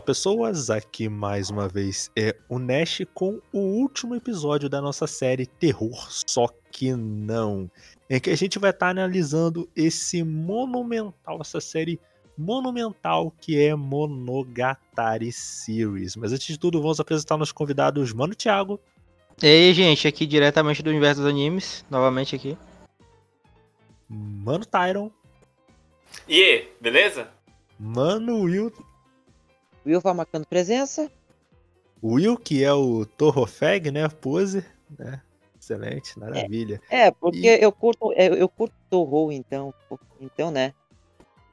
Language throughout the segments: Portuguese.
Olá pessoas, aqui mais uma vez é o Nash com o último episódio da nossa série Terror Só Que Não, em que a gente vai estar tá analisando esse monumental, essa série monumental que é Monogatari Series. Mas antes de tudo, vamos apresentar nossos convidados, Mano Thiago. E aí, gente, aqui diretamente do universo dos animes, novamente aqui. Mano Tyron. E aí, beleza? Mano Will Will vai marcando presença. O Will, que é o Torrofeg, né? Pose, né? Excelente, maravilha. É, é porque e... eu curto, eu, eu curto Torro, então, então, né?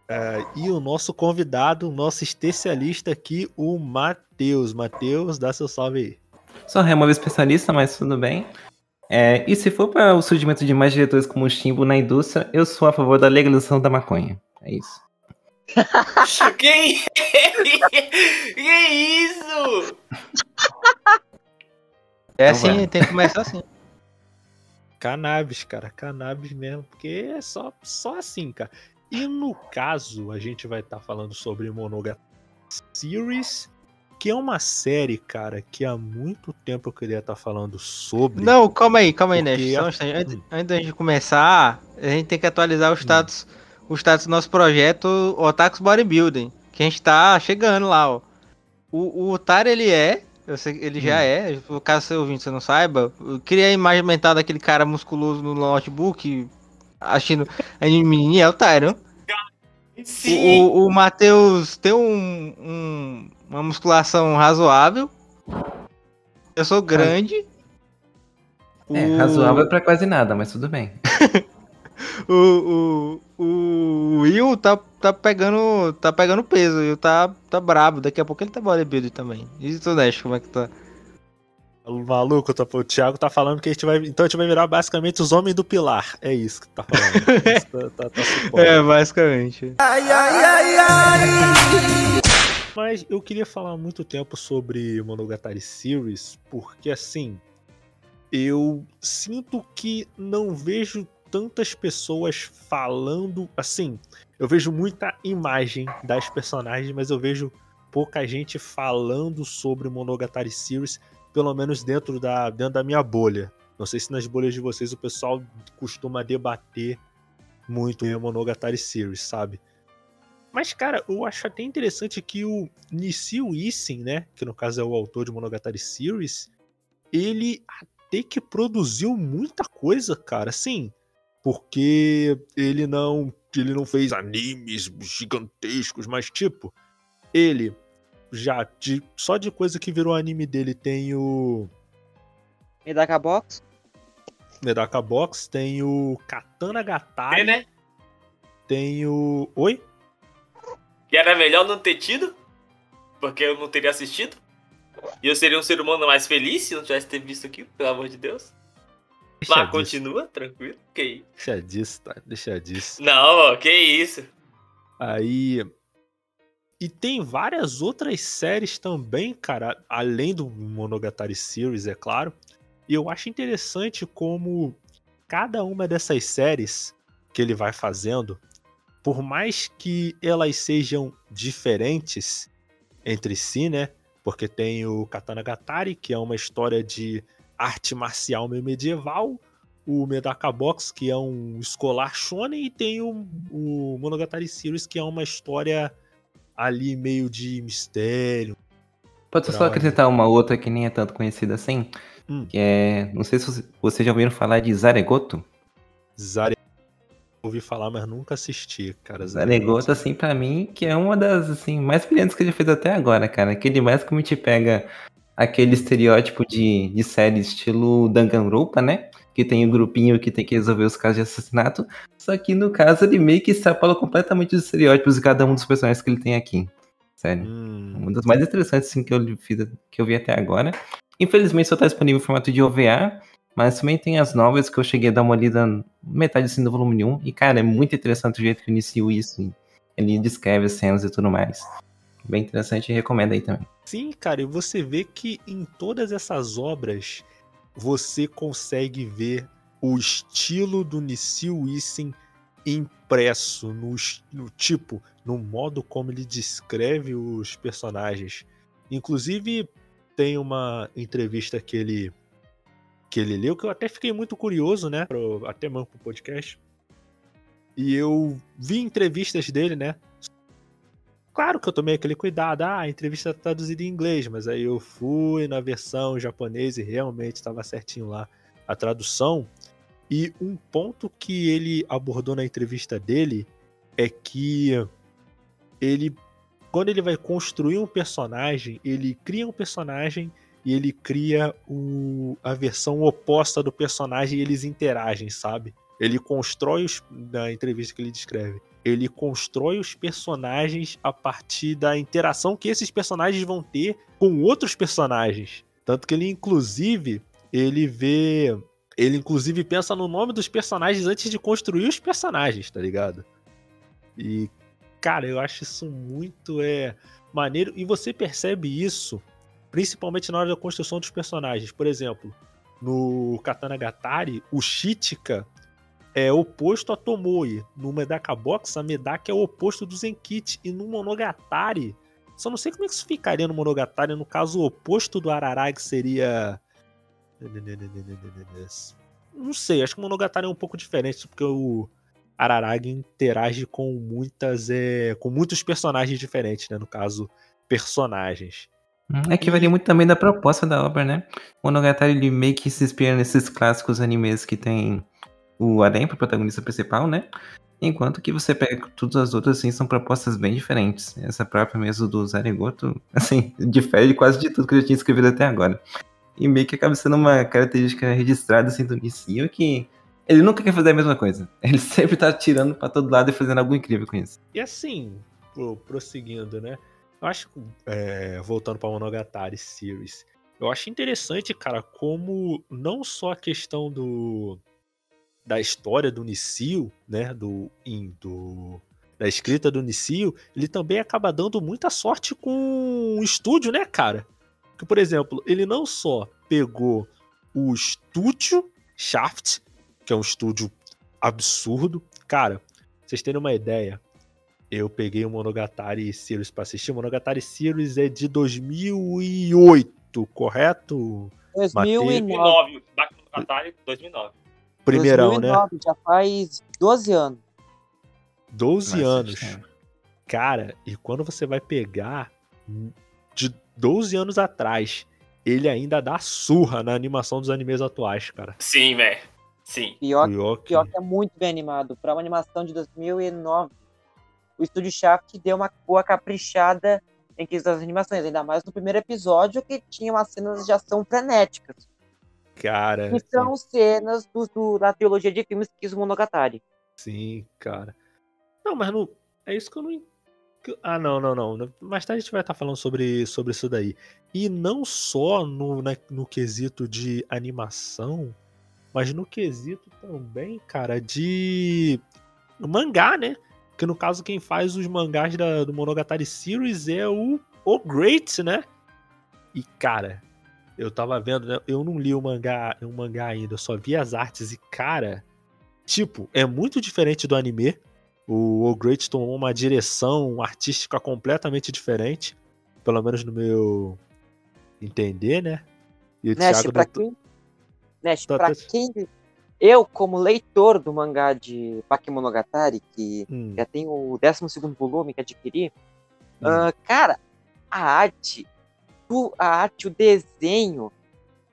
Uh, e o nosso convidado, nosso especialista aqui, o Matheus. Matheus, dá seu salve aí. Sou removo especialista, mas tudo bem. É, e se for para o surgimento de mais diretores como o Chimbo na indústria, eu sou a favor da legalização da maconha. É isso. que, que isso? É assim, tem que começar assim. Cannabis, cara, cannabis mesmo, porque é só, só assim, cara. E no caso, a gente vai estar tá falando sobre Monogatari Series, que é uma série, cara, que há muito tempo eu queria estar tá falando sobre. Não, calma aí, calma aí, Nesh. A... Antes, antes da gente começar, a gente tem que atualizar o hum. status. Hum o status do nosso projeto Otakus Bodybuilding, que a gente tá chegando lá, ó. O, o Otário, ele é, eu sei, ele hum. já é, caso seu ouvinte você não saiba, eu criei a imagem mental daquele cara musculoso no notebook, achando a menininha é o Tyron. Sim. O, o, o Matheus tem um, um, uma musculação razoável. Eu sou grande. É, o... razoável pra quase nada, mas tudo bem. o, o, o Will tá, tá pegando tá pegando peso, Will tá, tá brabo. Daqui a pouco ele tá bodybuilding também. E tu, Nash, como é que tá? Maluco, tá, o Thiago tá falando que a gente vai. Então a gente vai virar basicamente os homens do pilar. É isso que tá falando. tá, tá, tá é, basicamente. Ai, ai, ai, ai! Mas eu queria falar muito tempo sobre Monogatari Series, porque assim. Eu sinto que não vejo tantas pessoas falando. Assim, eu vejo muita imagem das personagens, mas eu vejo pouca gente falando sobre Monogatari Series, pelo menos dentro da, dentro da minha bolha. Não sei se nas bolhas de vocês o pessoal costuma debater muito em Monogatari Series, sabe? Mas, cara, eu acho até interessante que o Nishio Isen, né, que no caso é o autor de Monogatari Series, ele até que produziu muita coisa, cara. Assim, porque ele não ele não fez animes gigantescos, mas tipo, ele já de, só de coisa que virou anime dele tem o Medaka Box. Medaka Box tem o Katana Gatari. É, né? Tem o Oi? Que era melhor não ter tido, porque eu não teria assistido. E eu seria um ser humano mais feliz se não tivesse ter visto aquilo, pelo amor de Deus. Deixa Mas continua, tranquilo. Que isso? Deixa disso, tá? Deixa disso. Não, que isso. Aí. E tem várias outras séries também, cara, além do Monogatari Series, é claro. E eu acho interessante como cada uma dessas séries que ele vai fazendo, por mais que elas sejam diferentes entre si, né? Porque tem o Katana Gatari, que é uma história de arte marcial meio medieval, o Medaka Box, que é um escolar shonen, e tem o, o Monogatari Series, que é uma história ali meio de mistério. Pode só acrescentar uma outra que nem é tanto conhecida assim? Hum. Que é. Não sei se vocês já ouviram falar de Zaregoto. Zaregoto. Ouvi falar, mas nunca assisti, cara. Zaregoto, assim, pra mim, que é uma das assim, mais brilhantes que ele fez até agora, cara. Que me te pega aquele estereótipo de, de série estilo Danganronpa, né? Que tem o um grupinho que tem que resolver os casos de assassinato. Só que no caso ele meio que extrapola completamente os estereótipos de cada um dos personagens que ele tem aqui. Sério. Hum. Uma das mais interessantes assim, que, eu fiz, que eu vi até agora. Infelizmente só está disponível em formato de OVA, mas também tem as novas que eu cheguei a dar uma lida metade assim do volume 1. E, cara, é muito interessante o jeito que inicia isso. Ele descreve as cenas e tudo mais. Bem interessante e recomendo aí também. Sim, cara, e você vê que em todas essas obras você consegue ver o estilo do Nissil Isen impresso no, no tipo no modo como ele descreve os personagens. Inclusive, tem uma entrevista que ele que ele leu que eu até fiquei muito curioso, né? Pro, até mesmo pro podcast. E eu vi entrevistas dele, né? Claro que eu tomei aquele cuidado, ah, a entrevista tá traduzida em inglês, mas aí eu fui na versão japonesa e realmente estava certinho lá a tradução. E um ponto que ele abordou na entrevista dele é que ele, quando ele vai construir um personagem, ele cria um personagem e ele cria o, a versão oposta do personagem e eles interagem, sabe? Ele constrói os. Na entrevista que ele descreve. Ele constrói os personagens a partir da interação que esses personagens vão ter com outros personagens. Tanto que ele, inclusive, ele vê. Ele, inclusive, pensa no nome dos personagens antes de construir os personagens, tá ligado? E, cara, eu acho isso muito é, maneiro. E você percebe isso principalmente na hora da construção dos personagens. Por exemplo, no Katana Gatari, o Shichika é oposto a Tomoe. No Medaka Box, a Medaka é o oposto do Zenkichi. E no Monogatari, só não sei como é que isso ficaria no Monogatari. No caso, o oposto do Araragi seria. Não sei, acho que o Monogatari é um pouco diferente, porque o Araragi interage com muitas. É, com muitos personagens diferentes, né? No caso, personagens. É que varia muito também da proposta da obra, né? O Monogatari ele meio que se inspira nesses clássicos animes que tem o Arém pro protagonista principal, né? Enquanto que você pega todas as outras, assim, são propostas bem diferentes. Essa própria mesmo do Zaregoto, assim, difere de quase de tudo que eu já tinha escrevido até agora. E meio que acaba sendo uma característica registrada, assim, do Nisio, que ele nunca quer fazer a mesma coisa. Ele sempre tá tirando para todo lado e fazendo algo incrível com isso. E assim, prosseguindo, né? Eu acho, é, voltando para Monogatari Series, eu acho interessante, cara, como não só a questão do da história do Nicio, né, do, in, do da escrita do Nicio, ele também acaba dando muita sorte com o estúdio, né, cara? Que, por exemplo, ele não só pegou o estúdio Shaft, que é um estúdio absurdo. Cara, vocês terem uma ideia, eu peguei o Monogatari Series pra assistir. O Monogatari Series é de 2008, correto? 2009. Monogatari 2009. Primeirão, 2009, né? Já faz 12 anos. 12 anos. É. Cara, e quando você vai pegar de 12 anos atrás, ele ainda dá surra na animação dos animes atuais, cara. Sim, velho. Sim. Pior, pior, que... pior que é muito bem animado. Pra uma animação de 2009 o estúdio Shaft deu uma boa caprichada em questão das animações, ainda mais no primeiro episódio que tinha umas cenas de ação frenéticas. Cara. Que são sim. cenas do, do, da trilogia de filmes que o Monogatari. Sim, cara. Não, mas não. É isso que eu não. Ah, não, não, não. Mais tarde a gente vai estar falando sobre, sobre isso daí. E não só no, né, no quesito de animação, mas no quesito também, cara, de mangá, né? Que no caso, quem faz os mangás da, do Monogatari Series é o, o Great, né? E, cara, eu tava vendo, né? Eu não li o mangá, o mangá ainda, eu só vi as artes e, cara, tipo, é muito diferente do anime. O O Great tomou uma direção artística completamente diferente. Pelo menos no meu entender, né? E o Thiago pra, quem, Nest, tá, pra quem eu, como leitor do mangá de Bakemonogatari, que hum. já tem o 12 volume que adquiri, hum. uh, cara, a arte, a arte, o desenho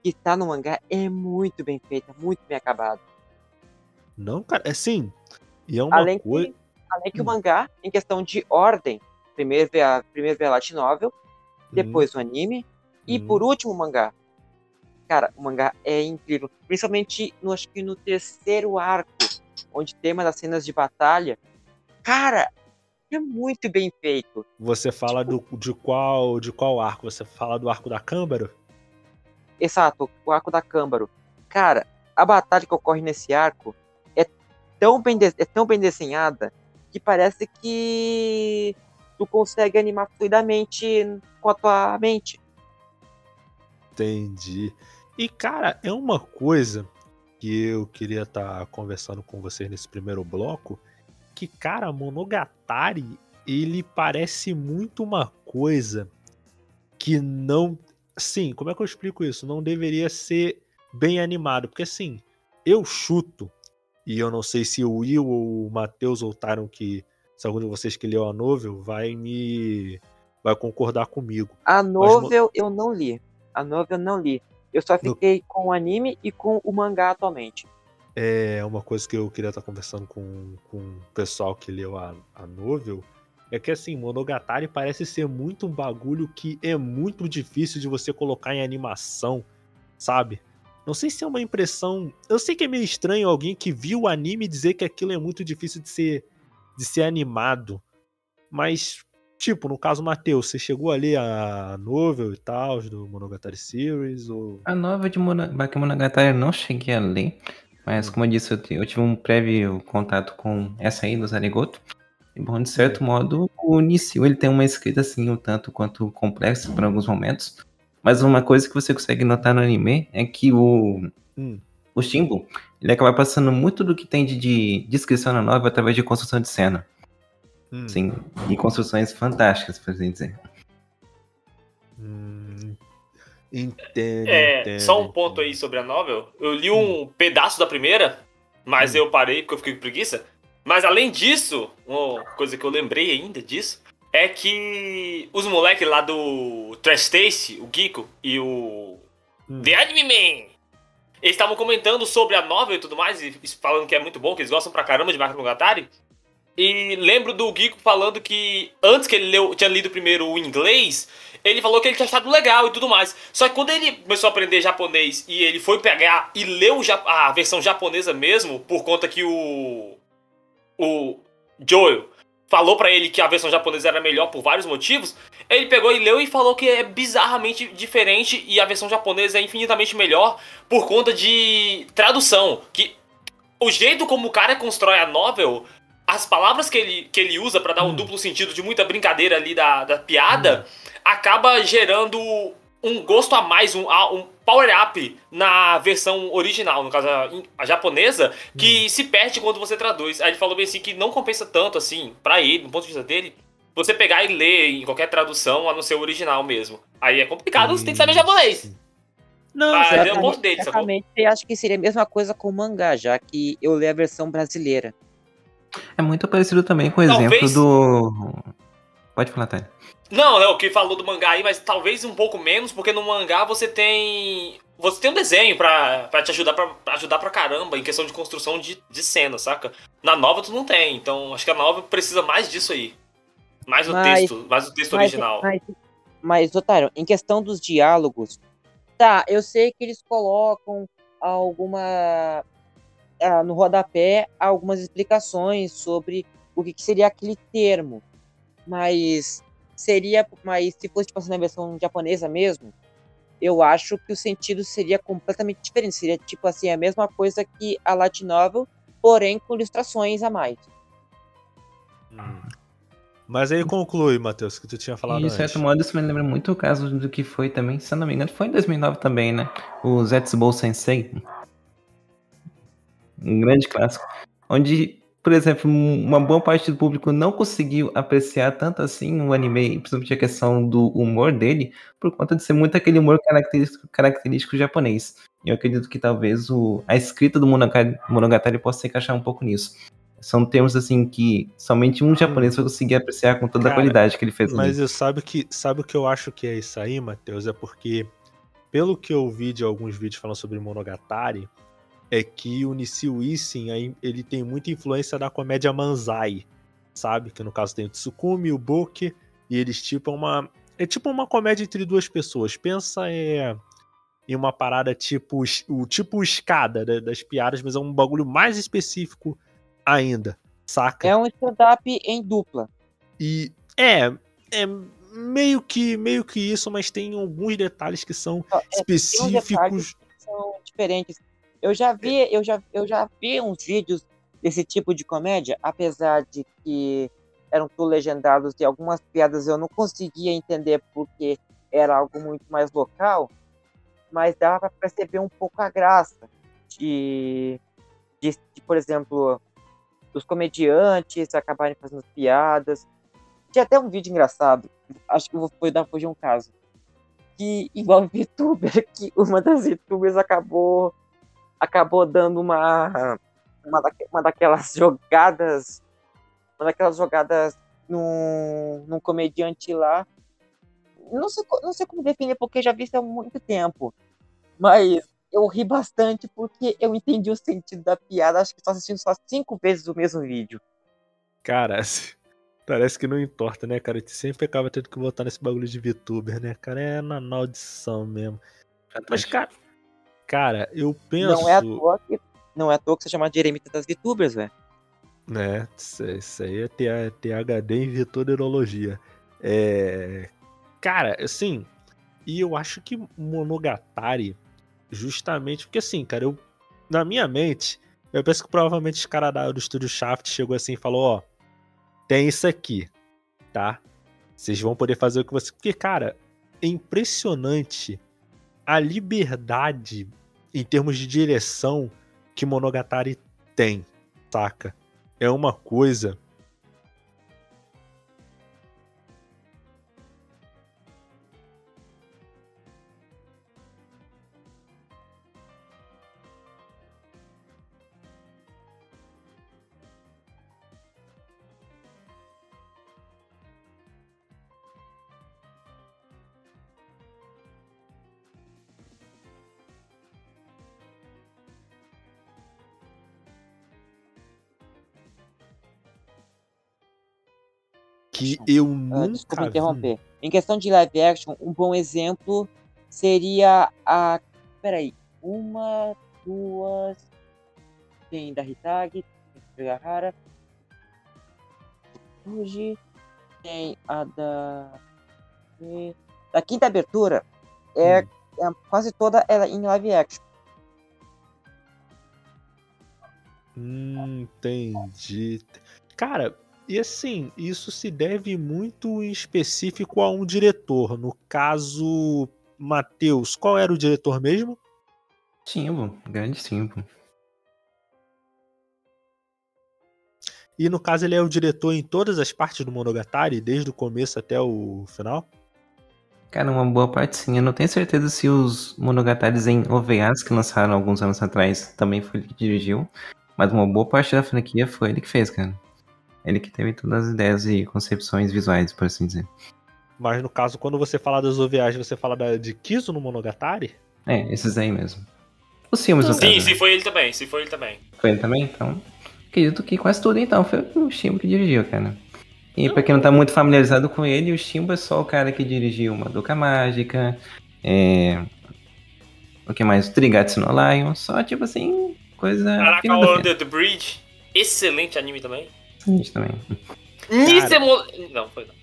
que está no mangá é muito bem feito, é muito bem acabado. Não, cara, é sim. E é uma além coisa. Que, além que hum. o mangá, em questão de ordem, primeiro vê a, primeiro vê a light novel, hum. depois o anime, e por hum. último o mangá. Cara, o mangá é incrível. Principalmente, no, acho que no terceiro arco, onde tem uma das cenas de batalha. Cara, é muito bem feito. Você fala tipo, do, de, qual, de qual arco? Você fala do arco da Câmbaro? Exato, o arco da Câmbaro. Cara, a batalha que ocorre nesse arco é tão bem, é tão bem desenhada que parece que tu consegue animar fluidamente com a tua mente. Entendi. E, cara, é uma coisa que eu queria estar tá conversando com vocês nesse primeiro bloco, que, cara, Monogatari ele parece muito uma coisa que não. Sim, como é que eu explico isso? Não deveria ser bem animado. Porque assim, eu chuto, e eu não sei se o Will ou o Matheus voltaram que. Se algum de vocês que leu a novel vai me. vai concordar comigo. A novel Mas... eu não li. A novel eu não li. Eu só fiquei no... com o anime e com o mangá atualmente. É uma coisa que eu queria estar conversando com, com o pessoal que leu a, a novel é que assim, Monogatari parece ser muito um bagulho que é muito difícil de você colocar em animação, sabe? Não sei se é uma impressão. Eu sei que é meio estranho alguém que viu o anime dizer que aquilo é muito difícil de ser, de ser animado. Mas, tipo, no caso Matheus, você chegou a ler a novel e tal, do Monogatari Series? Ou... A novel de Monogatari eu não cheguei a ler. Mas, como eu disse, eu tive um prévio contato com essa aí, do Zarigoto. Bom, de certo modo, o Nissil ele tem uma escrita assim um tanto quanto complexa por alguns momentos. Mas uma coisa que você consegue notar no anime é que o hum. o Shimbo, ele acaba passando muito do que tem de, de descrição na novela através de construção de cena. Hum. Sim, e construções fantásticas, por assim dizer. Hum, entendo, é, entendo, Só um ponto aí sobre a novel. Eu li um hum. pedaço da primeira, mas hum. eu parei porque eu fiquei com preguiça. Mas além disso, uma coisa que eu lembrei ainda disso, é que os moleques lá do Trash Taste, o Geeko e o hum. The Anime Man, eles estavam comentando sobre a novel e tudo mais, e falando que é muito bom, que eles gostam pra caramba de Monogatari. E lembro do Geeko falando que antes que ele leu, tinha lido primeiro o inglês, ele falou que ele tinha achado legal e tudo mais. Só que quando ele começou a aprender japonês e ele foi pegar e leu a versão japonesa mesmo, por conta que o o Joel falou para ele que a versão japonesa era melhor por vários motivos, ele pegou e leu e falou que é bizarramente diferente e a versão japonesa é infinitamente melhor por conta de tradução. Que o jeito como o cara constrói a novel, as palavras que ele, que ele usa para dar um hum. duplo sentido de muita brincadeira ali da, da piada, hum. Acaba gerando um gosto a mais, um, um power-up na versão original, no caso a, a japonesa, que hum. se perde quando você traduz. Aí ele falou bem assim que não compensa tanto assim, para ele, do ponto de vista dele, você pegar e ler em qualquer tradução a não ser o original mesmo. Aí é complicado, hum. você tem que saber japonês. Não, Mas é um ponto dele, exatamente, eu acho que seria a mesma coisa com o mangá, já que eu leio a versão brasileira. É muito parecido também com o Talvez... exemplo do. Pode falar, Tânia. Não, é o que falou do mangá aí, mas talvez um pouco menos, porque no mangá você tem. Você tem um desenho pra, pra te ajudar pra, pra ajudar pra caramba em questão de construção de, de cena, saca? Na nova tu não tem, então acho que a nova precisa mais disso aí. Mais o mas, texto, mais o texto mas, original. Mas, mas, Otário, em questão dos diálogos, tá, eu sei que eles colocam alguma. Ah, no rodapé algumas explicações sobre o que, que seria aquele termo. Mas seria, mas se fosse tipo assim, na versão japonesa mesmo, eu acho que o sentido seria completamente diferente. Seria tipo assim, a mesma coisa que a Light Novel, porém com ilustrações a mais. Hum. Mas aí conclui, Matheus, que tu tinha falado e, de certo modo, isso me lembra muito o caso do que foi também, se eu não me engano, foi em 2009 também, né? O Zetsubou Sensei. Um grande clássico. Onde por exemplo, uma boa parte do público não conseguiu apreciar tanto assim o anime, principalmente a questão do humor dele, por conta de ser muito aquele humor característico, característico japonês. Eu acredito que talvez o, a escrita do Monogatari, Monogatari possa se encaixar um pouco nisso. São termos assim que somente um japonês vai conseguir apreciar com toda Cara, a qualidade que ele fez. Mas eu sabe que sabe o que eu acho que é isso aí, Matheus? É porque pelo que eu vi de alguns vídeos falando sobre Monogatari, é que o Nishio Isen ele tem muita influência da comédia Manzai, sabe? Que no caso tem o Tsukumi, o Boke, e eles tipo uma é tipo uma comédia entre duas pessoas. Pensa é em uma parada tipo o tipo escada né, das piadas, mas é um bagulho mais específico ainda, saca? É um stand-up em dupla. E é, é meio que meio que isso, mas tem alguns detalhes que são é, específicos. Que são diferentes eu já vi, eu já, eu já vi uns vídeos desse tipo de comédia, apesar de que eram tudo legendados e algumas piadas eu não conseguia entender porque era algo muito mais local, mas dava para perceber um pouco a graça de, de, de, por exemplo, os comediantes acabarem fazendo piadas. Tinha até um vídeo engraçado, acho que foi da Fugir um caso, que envolve VTuber, que uma das VTubers acabou acabou dando uma uma, da, uma daquelas jogadas uma daquelas jogadas num, num comediante lá não sei, não sei como definir porque já vi isso há muito tempo mas eu ri bastante porque eu entendi o sentido da piada acho que estou assistindo só cinco vezes o mesmo vídeo cara Parece que não importa, né, cara? A gente sempre acaba tendo que voltar nesse bagulho de VTuber, né, cara? É na maldição mesmo. Mas, cara, cara, eu penso. Não é à toa que, não é à toa que você chama de eremita das VTubers, velho. Né, isso aí é THD em Vitoderologia. É. Cara, assim. E eu acho que Monogatari, justamente. Porque, assim, cara, eu. Na minha mente, eu penso que provavelmente os caras do estúdio Shaft chegou assim e falou: ó tem isso aqui, tá? Vocês vão poder fazer o que você. Porque, cara, é impressionante a liberdade em termos de direção que Monogatari tem, saca? É uma coisa que eu ah, nunca. desculpa interromper. Em questão de live action, um bom exemplo seria a. Peraí. Uma, duas. Tem da Hitag, tem da Hara. Fuji. Tem a da. Da quinta abertura. É, hum. é quase toda ela em live action. Hum, entendi. Cara, e assim, isso se deve muito em específico a um diretor. No caso, Matheus, qual era o diretor mesmo? Simbo, grande Simbo. E no caso ele é o diretor em todas as partes do Monogatari, desde o começo até o final? Cara, uma boa parte sim. Eu não tenho certeza se os Monogataris em OVAs que lançaram alguns anos atrás também foi ele que dirigiu. Mas uma boa parte da franquia foi ele que fez, cara. Ele que teve todas as ideias e concepções visuais, por assim dizer. Mas no caso, quando você fala das OVAs, você fala da, de Kiso no Monogatari? É, esses aí mesmo. Os filmes do Sim, caso, se né? foi ele também, se foi ele também. Foi ele também? Então, acredito que quase tudo então foi o Shimbo que dirigiu, cara. E pra quem não tá muito familiarizado com ele, o Shimbo é só o cara que dirigiu Madoka Mágica, é... O que mais? Trigatsu no Lion, só tipo assim, coisa... Caraca, o The, The Bridge, excelente anime também. Isso também. Nisemo... Não, foi não.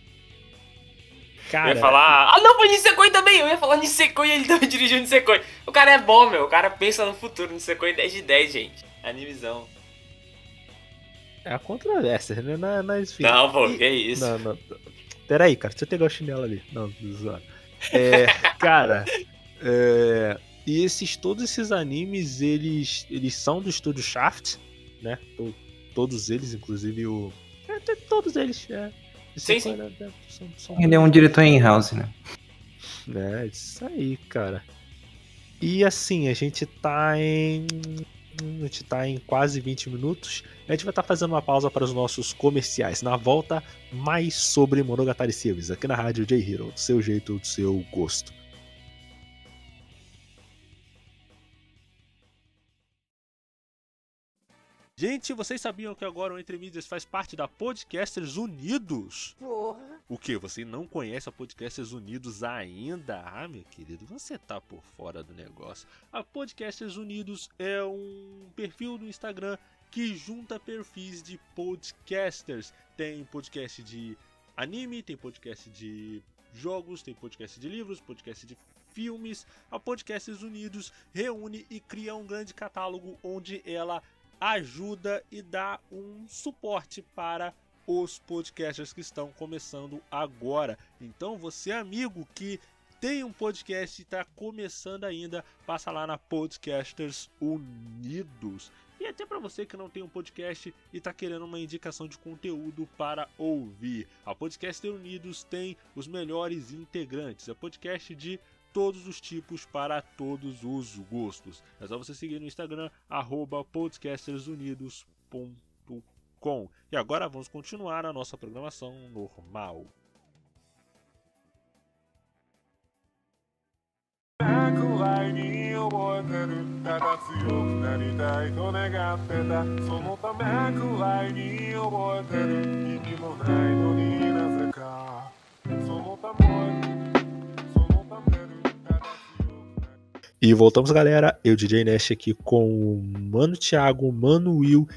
Cara... Eu ia falar. Ah, não, foi Nisekoi também. Eu ia falar Nisekoi e ele também dirigiu Nisekoi. O cara é bom, meu. O cara pensa no futuro. Nisekoi 10 de 10, gente. Animizão. É a controvérsia, né? Não, não, enfim. não pô, que isso. Não, não. Peraí, cara. Deixa eu pegar o chinelo ali. Não, zoando. É, cara. É, e esses, todos esses animes, eles, eles são do estúdio Shaft, né? Todos eles, inclusive o. É, todos eles, é. Sim, sim. São, são... Ele é um diretor in-house, né? É, isso aí, cara. E assim, a gente tá em. A gente tá em quase 20 minutos. A gente vai estar tá fazendo uma pausa para os nossos comerciais. Na volta, mais sobre Monogatari Series, aqui na rádio J-Hero, do seu jeito, do seu gosto. Gente, vocês sabiam que agora o Entre Mídias faz parte da Podcasters Unidos? Porra. O que? Você não conhece a Podcasters Unidos ainda? Ah, meu querido, você tá por fora do negócio. A Podcasters Unidos é um perfil no Instagram que junta perfis de podcasters. Tem podcast de anime, tem podcast de jogos, tem podcast de livros, podcast de filmes. A Podcasters Unidos reúne e cria um grande catálogo onde ela ajuda e dá um suporte para os podcasters que estão começando agora. Então, você amigo que tem um podcast e está começando ainda, passa lá na Podcasters Unidos. E até para você que não tem um podcast e está querendo uma indicação de conteúdo para ouvir. A Podcaster Unidos tem os melhores integrantes. É podcast de todos os tipos para todos os gostos. É só você seguir no Instagram, podcastersunidos.com. E agora vamos continuar a nossa programação normal. E voltamos, galera. Eu, DJ Nash, aqui com o Mano Thiago, Mano Will,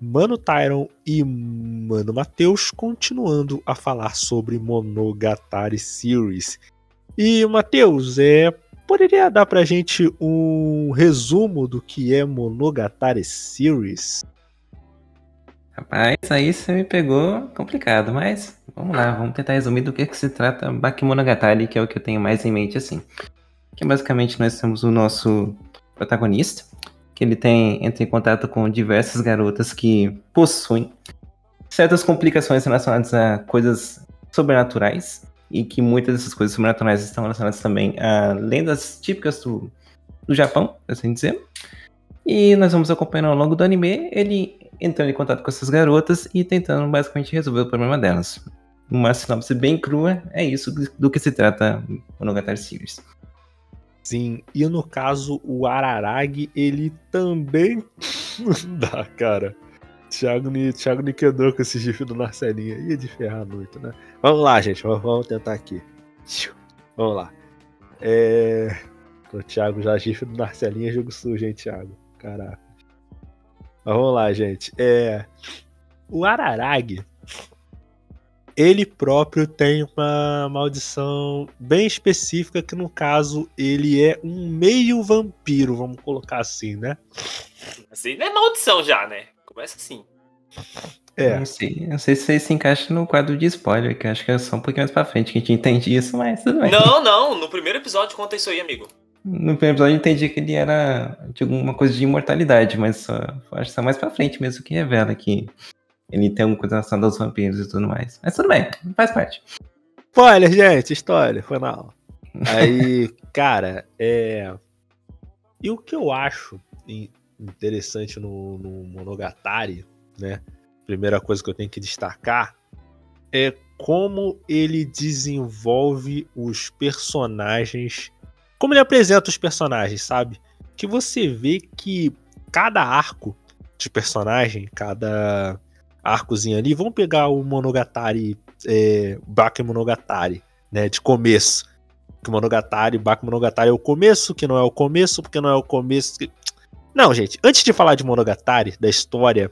Mano Tyron e Mano Matheus, continuando a falar sobre Monogatari Series. E, Matheus, é, poderia dar pra gente um resumo do que é Monogatari Series? Rapaz, aí você me pegou complicado, mas vamos lá, vamos tentar resumir do que, que se trata Bakemonogatari, que é o que eu tenho mais em mente assim. Que basicamente nós temos o nosso protagonista, que ele tem entra em contato com diversas garotas que possuem certas complicações relacionadas a coisas sobrenaturais e que muitas dessas coisas sobrenaturais estão relacionadas também a lendas típicas do, do Japão, assim dizer. E nós vamos acompanhando ao longo do anime ele entrando em contato com essas garotas e tentando basicamente resolver o problema delas. Uma sinopse bem crua, é isso do que se trata Monogatari Series. Sim, e no caso o Araragi, ele também não dá, cara. Thiago Thiago me quebrou com esse gif do Marcelinho. Ia de ferrar muito, né? Vamos lá, gente. Vamos, vamos tentar aqui. Vamos lá. É... O Thiago já gif do Marcelinho é jogo sujo, hein, Thiago? Caraca. Mas vamos lá, gente. É... O Araragi, ele próprio tem uma maldição bem específica, que no caso ele é um meio vampiro, vamos colocar assim, né? Assim não é maldição já, né? Começa assim. É. Não sei, não sei se isso se encaixa no quadro de spoiler, que acho que é só um pouquinho mais pra frente que a gente entende isso, mas tudo bem. Não, não, no primeiro episódio conta isso aí, amigo. No primeiro episódio eu entendi que ele era de alguma coisa de imortalidade, mas só, acho que só mais pra frente mesmo que revela que ele tem alguma coisa relacionada aos vampiros e tudo mais. Mas tudo bem, faz parte. Spoiler, gente, história, foi na Aí, cara, é. E o que eu acho interessante no, no Monogatari, né? Primeira coisa que eu tenho que destacar é como ele desenvolve os personagens, como ele apresenta os personagens, sabe? Que você vê que cada arco de personagem, cada arcozinho ali, vamos pegar o Monogatari, é, Bakemonogatari, né, de começo. Que Monogatari, Bakemonogatari é o começo, que não é o começo, porque não é o começo. Não, gente, antes de falar de Monogatari, da história,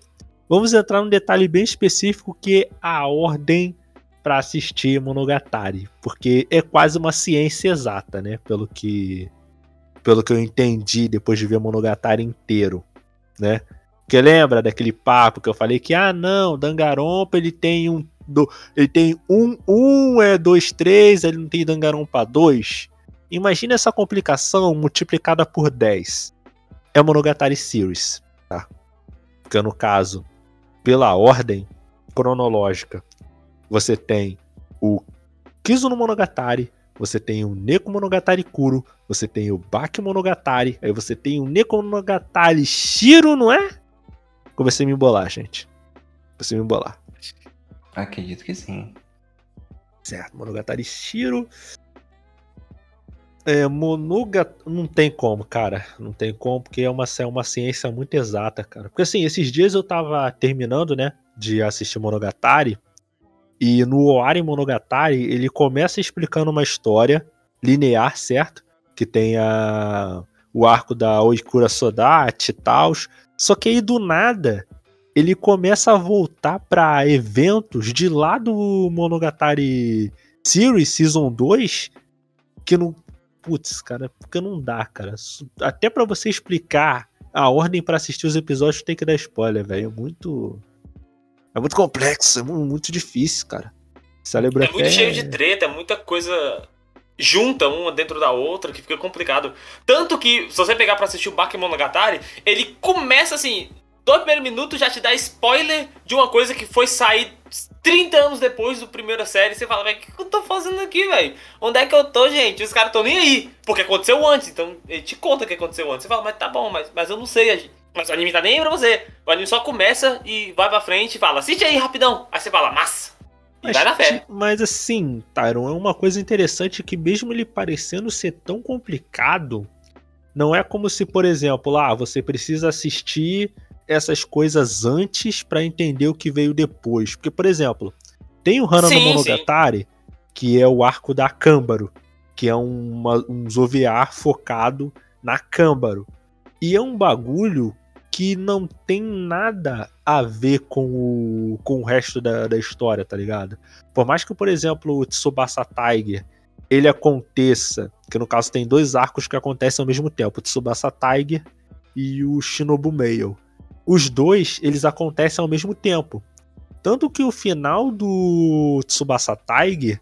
vamos entrar num detalhe bem específico que é a ordem para assistir Monogatari, porque é quase uma ciência exata, né, pelo que pelo que eu entendi depois de ver Monogatari inteiro, né? Porque lembra daquele papo que eu falei que ah, não, Dangarompa ele tem um do, ele tem um, um é dois, três, ele não tem Dangarompa dois. Imagina essa complicação multiplicada por 10 é Monogatari Series, tá? Porque no caso, pela ordem cronológica, você tem o Kizu Monogatari, você tem o Neko Monogatari Kuro, você tem o Baki Monogatari, aí você tem o Neko Monogatari Shiro, não é? Comecei a me embolar, gente. Comecei a me embolar. Acredito que sim. Certo, Monogatari Shiro. É, monoga... Não tem como, cara. Não tem como, porque é uma, é uma ciência muito exata, cara. Porque assim, esses dias eu tava terminando, né, de assistir Monogatari. E no Oari Monogatari, ele começa explicando uma história linear, certo? Que tem a, o arco da Oikura Sodachi e tal. Só que aí do nada, ele começa a voltar para eventos de lá do Monogatari Series Season 2 que não putz, cara, porque não dá, cara. Até para você explicar a ordem para assistir os episódios tem que dar spoiler, velho. É muito. É muito complexo, é muito difícil, cara. Celebra é muito cheio de treta, é muita coisa junta uma dentro da outra, que fica complicado. Tanto que, se você pegar pra assistir o Bakemonogatari, ele começa assim, do primeiro minuto já te dá spoiler de uma coisa que foi sair 30 anos depois do primeira série. Você fala, velho, o que, eu tô fazendo aqui, velho? Onde é que eu tô, gente? Os caras tão nem aí. Porque aconteceu antes, então ele te conta o que aconteceu antes. Você fala, mas tá bom, mas, mas eu não sei. Mas o anime tá nem pra você. O anime só começa e vai pra frente e fala, assiste aí rapidão. Aí você fala, massa. Mas, vai na fé. Mas assim, Tyron, é uma coisa interessante que mesmo ele parecendo ser tão complicado, não é como se, por exemplo, lá, ah, você precisa assistir essas coisas antes para entender o que veio depois. Porque, por exemplo, tem o Hana sim, no Monogatari, sim. que é o arco da Câmbaro, que é uma, um Zoviar focado na Câmbaro. E é um bagulho que não tem nada a ver com o, com o resto da, da história, tá ligado? Por mais que, por exemplo, o Tsubasa Tiger ele aconteça, que no caso tem dois arcos que acontecem ao mesmo tempo, o Tsubasa Tiger e o Shinobu Mail os dois eles acontecem ao mesmo tempo. Tanto que o final do Tsubasa Tiger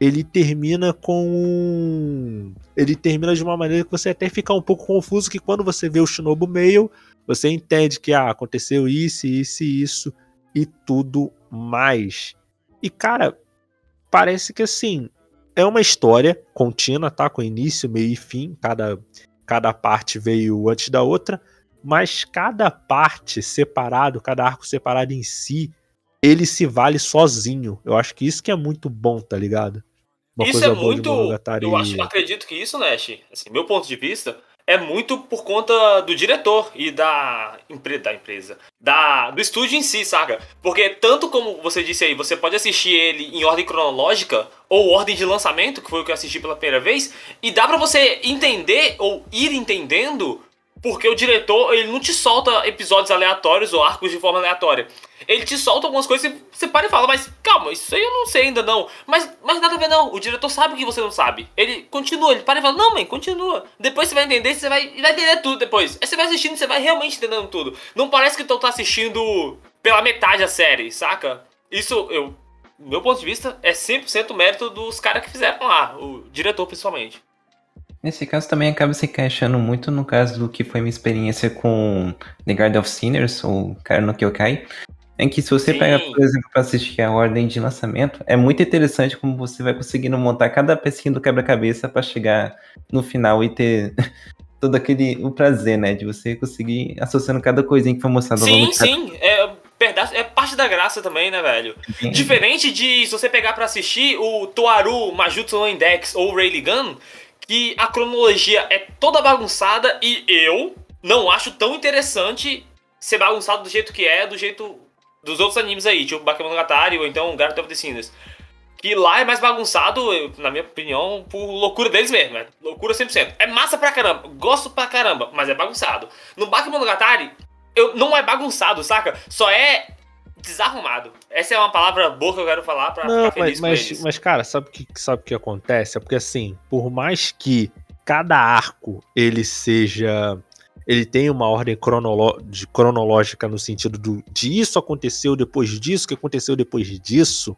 ele termina com. Ele termina de uma maneira que você até fica um pouco confuso. Que quando você vê o Shinobu Mail, você entende que ah, aconteceu isso, isso e isso e tudo mais. E cara, parece que assim é uma história contínua, tá? Com início, meio e fim. Cada, cada parte veio antes da outra mas cada parte separado, cada arco separado em si, ele se vale sozinho. Eu acho que isso que é muito bom, tá ligado? Uma isso é muito. Eu acho, acredito que isso, Nash, assim, meu ponto de vista, é muito por conta do diretor e da, empre da empresa, da, do estúdio em si, saca? Porque tanto como você disse aí, você pode assistir ele em ordem cronológica ou ordem de lançamento, que foi o que eu assisti pela primeira vez, e dá para você entender ou ir entendendo porque o diretor, ele não te solta episódios aleatórios ou arcos de forma aleatória. Ele te solta algumas coisas e você para e fala, mas calma, isso aí eu não sei ainda não. Mas, mas nada a ver não, o diretor sabe o que você não sabe. Ele continua, ele para e fala, não, mãe, continua. Depois você vai entender, você vai, vai entender tudo depois. Aí você vai assistindo, você vai realmente entendendo tudo. Não parece que tu tá assistindo pela metade a série, saca? Isso, eu, meu ponto de vista, é 100% mérito dos caras que fizeram lá, o diretor principalmente. Nesse caso também acaba se encaixando muito no caso do que foi minha experiência com The Guard of Sinners, ou Cara no Kyokai, em que se você Sim. pega, por exemplo, para assistir a ordem de lançamento, é muito interessante como você vai conseguindo montar cada pecinha do quebra-cabeça para chegar no final e ter todo aquele o prazer, né, de você conseguir associando cada coisinha que foi mostrada Sim, sim, é, é parte da graça também, né, velho? Sim. Diferente de se você pegar para assistir o Toaru Majutsu no Index ou Rayleigh que a cronologia é toda bagunçada e eu não acho tão interessante ser bagunçado do jeito que é, do jeito dos outros animes aí, tipo Bakemonogatari ou então Garden of the Sinners. Que lá é mais bagunçado, na minha opinião, por loucura deles mesmo, é loucura 100%. É massa pra caramba, gosto pra caramba, mas é bagunçado. No Bakemonogatari, eu, não é bagunçado, saca? Só é desarrumado. Essa é uma palavra boa que eu quero falar pra Não, ficar feliz mas, eles. Mas, cara, sabe o que, sabe que acontece? É porque, assim, por mais que cada arco ele seja... Ele tem uma ordem de cronológica no sentido do, de isso aconteceu depois disso, que aconteceu depois disso,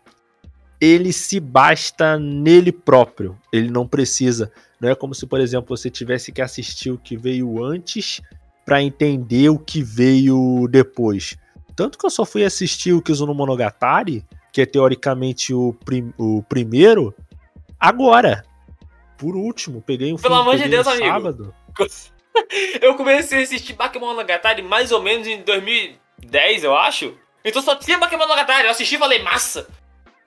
ele se basta nele próprio. Ele não precisa. Não é como se, por exemplo, você tivesse que assistir o que veio antes para entender o que veio depois. Tanto que eu só fui assistir o Kizuno Monogatari, que é teoricamente o, prim o primeiro, agora. Por último, peguei um Pelo amor de Deus, amigo. sábado. eu comecei a assistir Bakemonogatari mais ou menos em 2010, eu acho. Então só tinha Bakemonogatari. Eu assisti e falei, massa.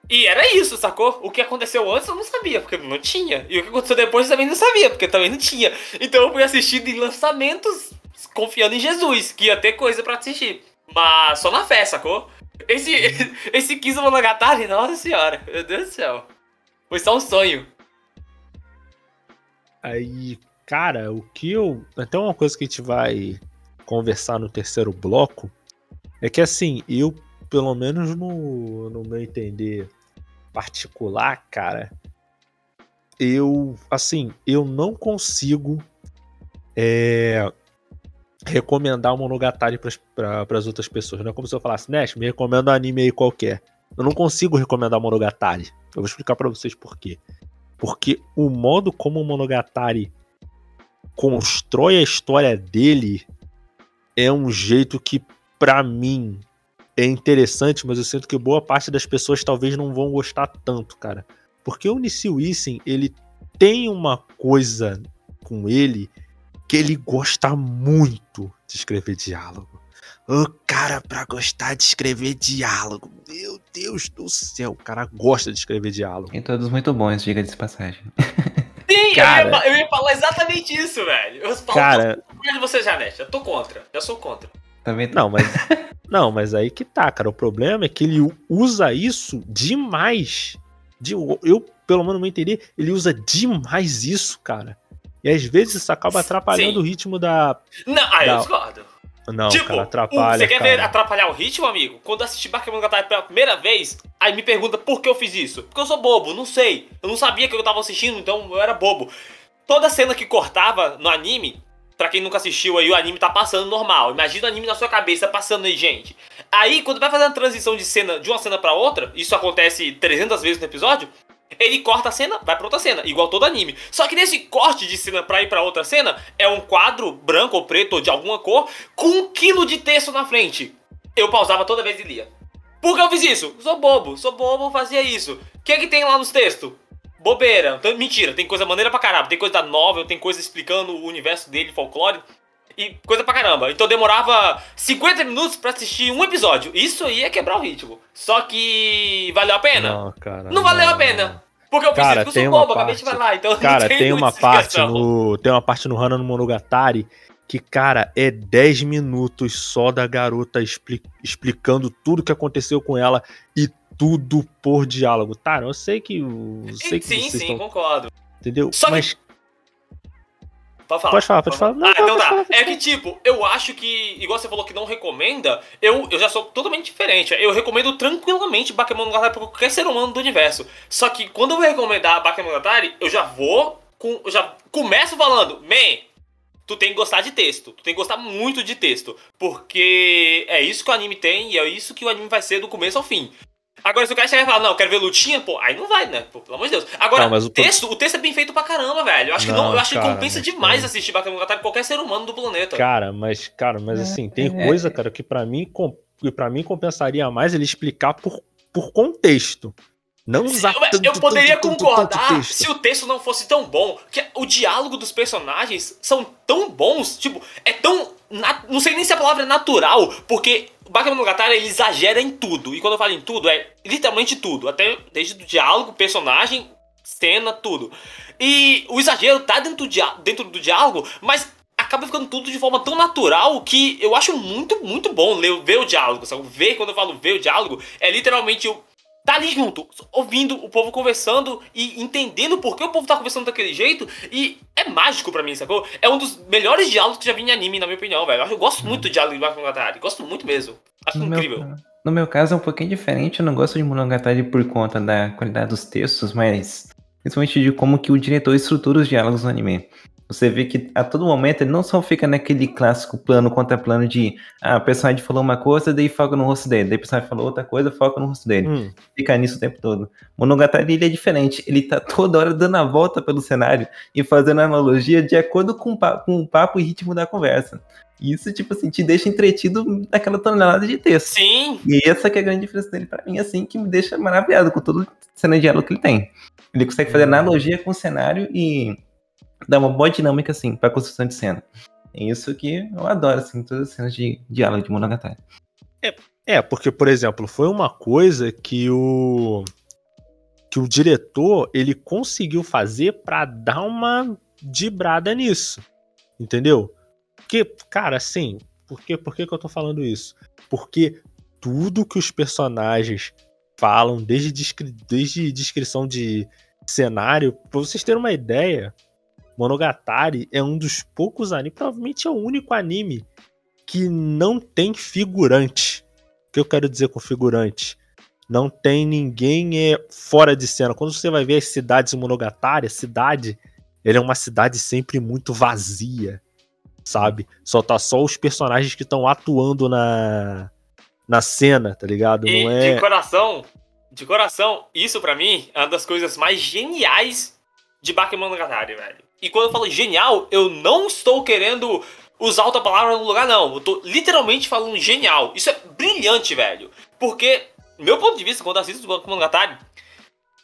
E era isso, sacou? O que aconteceu antes eu não sabia, porque não tinha. E o que aconteceu depois eu também não sabia, porque também não tinha. Então eu fui assistindo em lançamentos, confiando em Jesus, que ia ter coisa para assistir. Mas só na fé, sacou? Esse, esse Kiss Monogatari, nossa senhora, meu Deus do céu. Foi só um sonho. Aí, cara, o que eu. Até uma coisa que a gente vai conversar no terceiro bloco é que assim, eu, pelo menos no, no meu entender particular, cara, eu, assim, eu não consigo é, recomendar o Monogatari para as outras pessoas. Não é como se eu falasse, Nash, me recomenda um anime aí qualquer. Eu não consigo recomendar o Monogatari. Eu vou explicar para vocês por quê. Porque o modo como o Monogatari constrói a história dele é um jeito que, para mim, é interessante, mas eu sinto que boa parte das pessoas talvez não vão gostar tanto, cara. Porque o Nissil Isen, ele tem uma coisa com ele que ele gosta muito de escrever diálogo. O cara, pra gostar de escrever diálogo, meu Deus do céu, o cara gosta de escrever diálogo. Tem todos muito bons, diga de passagem. Sim, cara, eu, ia, eu, ia, falar exatamente isso, velho. Eu falo cara, de você, Janete. Eu tô contra. Eu sou contra. Também Não, mas. não, mas aí que tá, cara. O problema é que ele usa isso demais. De, eu, pelo menos, não entendi. Ele usa demais isso, cara. E às vezes isso acaba atrapalhando Sim. o ritmo da. Não, ah, da... eu discordo. Não, tipo, cara, atrapalha. Você quer cara. ver atrapalhar o ritmo, amigo? Quando eu assisti Bakemonogatari pela primeira vez, aí me pergunta por que eu fiz isso. Porque eu sou bobo, não sei. Eu não sabia que eu tava assistindo, então eu era bobo. Toda cena que cortava no anime, pra quem nunca assistiu aí, o anime tá passando normal. Imagina o anime na sua cabeça passando aí, gente. Aí, quando vai fazer a transição de cena de uma cena para outra, isso acontece 300 vezes no episódio, ele corta a cena, vai pra outra cena, igual todo anime. Só que nesse corte de cena pra ir pra outra cena, é um quadro branco ou preto ou de alguma cor, com um quilo de texto na frente. Eu pausava toda vez e lia. Por que eu fiz isso? Sou bobo, sou bobo, fazia isso. O que é que tem lá nos textos? Bobeira. Então, mentira, tem coisa maneira pra caramba. Tem coisa da novel, tem coisa explicando o universo dele, folclore. E coisa pra caramba. Então demorava 50 minutos para assistir um episódio. Isso aí é quebrar o ritmo. Só que valeu a pena? Não, cara. Não, não valeu a pena. Porque eu fiz cara, isso, eu sou bobo, acabei de falar. Então cara, tem, tem uma parte no. Tem uma parte no Hana no Monogatari que, cara, é 10 minutos só da garota expli explicando tudo que aconteceu com ela e tudo por diálogo. Tá, eu sei que. Eu sei que sim, sim, concordo. Entendeu? Só Mas. Que Pode falar. Pode falar, pode falar. Não, ah, então tá. Falar, é que, tipo, eu acho que, igual você falou que não recomenda, eu, eu já sou totalmente diferente. Eu recomendo tranquilamente Bakemonogatari pra qualquer ser humano do universo. Só que quando eu vou recomendar Bakemonogatari, eu já vou com. Eu já começo falando, man, tu tem que gostar de texto. Tu tem que gostar muito de texto. Porque é isso que o anime tem e é isso que o anime vai ser do começo ao fim. Agora, se o cara chegar e falar, não, eu quero ver lutinha, pô, aí não vai, né? Pô, pelo amor de Deus. Agora, não, o, texto, o texto é bem feito pra caramba, velho. Eu acho não, que não, eu acho cara, que compensa demais tem... assistir Bakemonogatari qualquer ser humano do planeta. Cara, mas, cara, mas assim, tem é, coisa, cara, que para mim, que para mim compensaria mais ele explicar por, por contexto. Não usar eu, tanto, eu poderia tanto, concordar tanto, se o texto não fosse tão bom. Que o diálogo dos personagens são tão bons, tipo, é tão. Não sei nem se a palavra é natural, porque o Bakemonogatari ele exagera em tudo. E quando eu falo em tudo, é literalmente tudo. Até desde o diálogo, personagem, cena, tudo. E o exagero tá dentro do, dentro do diálogo, mas acaba ficando tudo de forma tão natural que eu acho muito, muito bom ler, ver o diálogo. Sabe? Ver, quando eu falo ver o diálogo, é literalmente o tá ali junto, ouvindo o povo conversando e entendendo por que o povo tá conversando daquele jeito. E é mágico para mim, sacou? É um dos melhores diálogos que já vi em anime, na minha opinião, velho. Eu gosto muito do diálogo de Bakemonogatari. Gosto muito mesmo. Acho no incrível. Meu, no meu caso é um pouquinho diferente. Eu não gosto de Monogatari por conta da qualidade dos textos, mas principalmente de como que o diretor estrutura os diálogos no anime. Você vê que a todo momento ele não só fica naquele clássico plano contra plano de ah, o personagem falou uma coisa, daí foca no rosto dele, daí o personagem falou outra coisa, foca no rosto dele. Hum. Fica nisso o tempo todo. Monogatari ele é diferente, ele tá toda hora dando a volta pelo cenário e fazendo analogia de acordo com, com o papo e ritmo da conversa. Isso, tipo assim, te deixa entretido naquela tonelada de texto. Sim. E essa que é a grande diferença dele para mim, assim, que me deixa maravilhado com todo o cena de diálogo que ele tem. Ele consegue fazer hum. analogia com o cenário e dá uma boa dinâmica, assim, pra construção de cena. É isso que eu adoro, assim, todas as cenas de diálogo de Monogatari. É, é, porque, por exemplo, foi uma coisa que o que o diretor ele conseguiu fazer para dar uma dibrada nisso. Entendeu? Porque, cara, assim, por, que, por que, que eu tô falando isso? Porque tudo que os personagens falam, desde, descri desde descrição de cenário, pra vocês terem uma ideia, Monogatari é um dos poucos animes, provavelmente é o único anime que não tem figurante. O que eu quero dizer com figurante? Não tem ninguém é, fora de cena. Quando você vai ver as cidades de Monogatari, a cidade, ele é uma cidade sempre muito vazia, sabe? Só tá só os personagens que estão atuando na na cena, tá ligado? E, Não é... de coração, de coração, isso para mim é uma das coisas mais geniais de Bakemonogatari, velho. E quando eu falo genial, eu não estou querendo usar outra palavra no lugar, não. Eu tô literalmente falando genial. Isso é brilhante, velho. Porque, meu ponto de vista, quando assisto Bakemonogatari,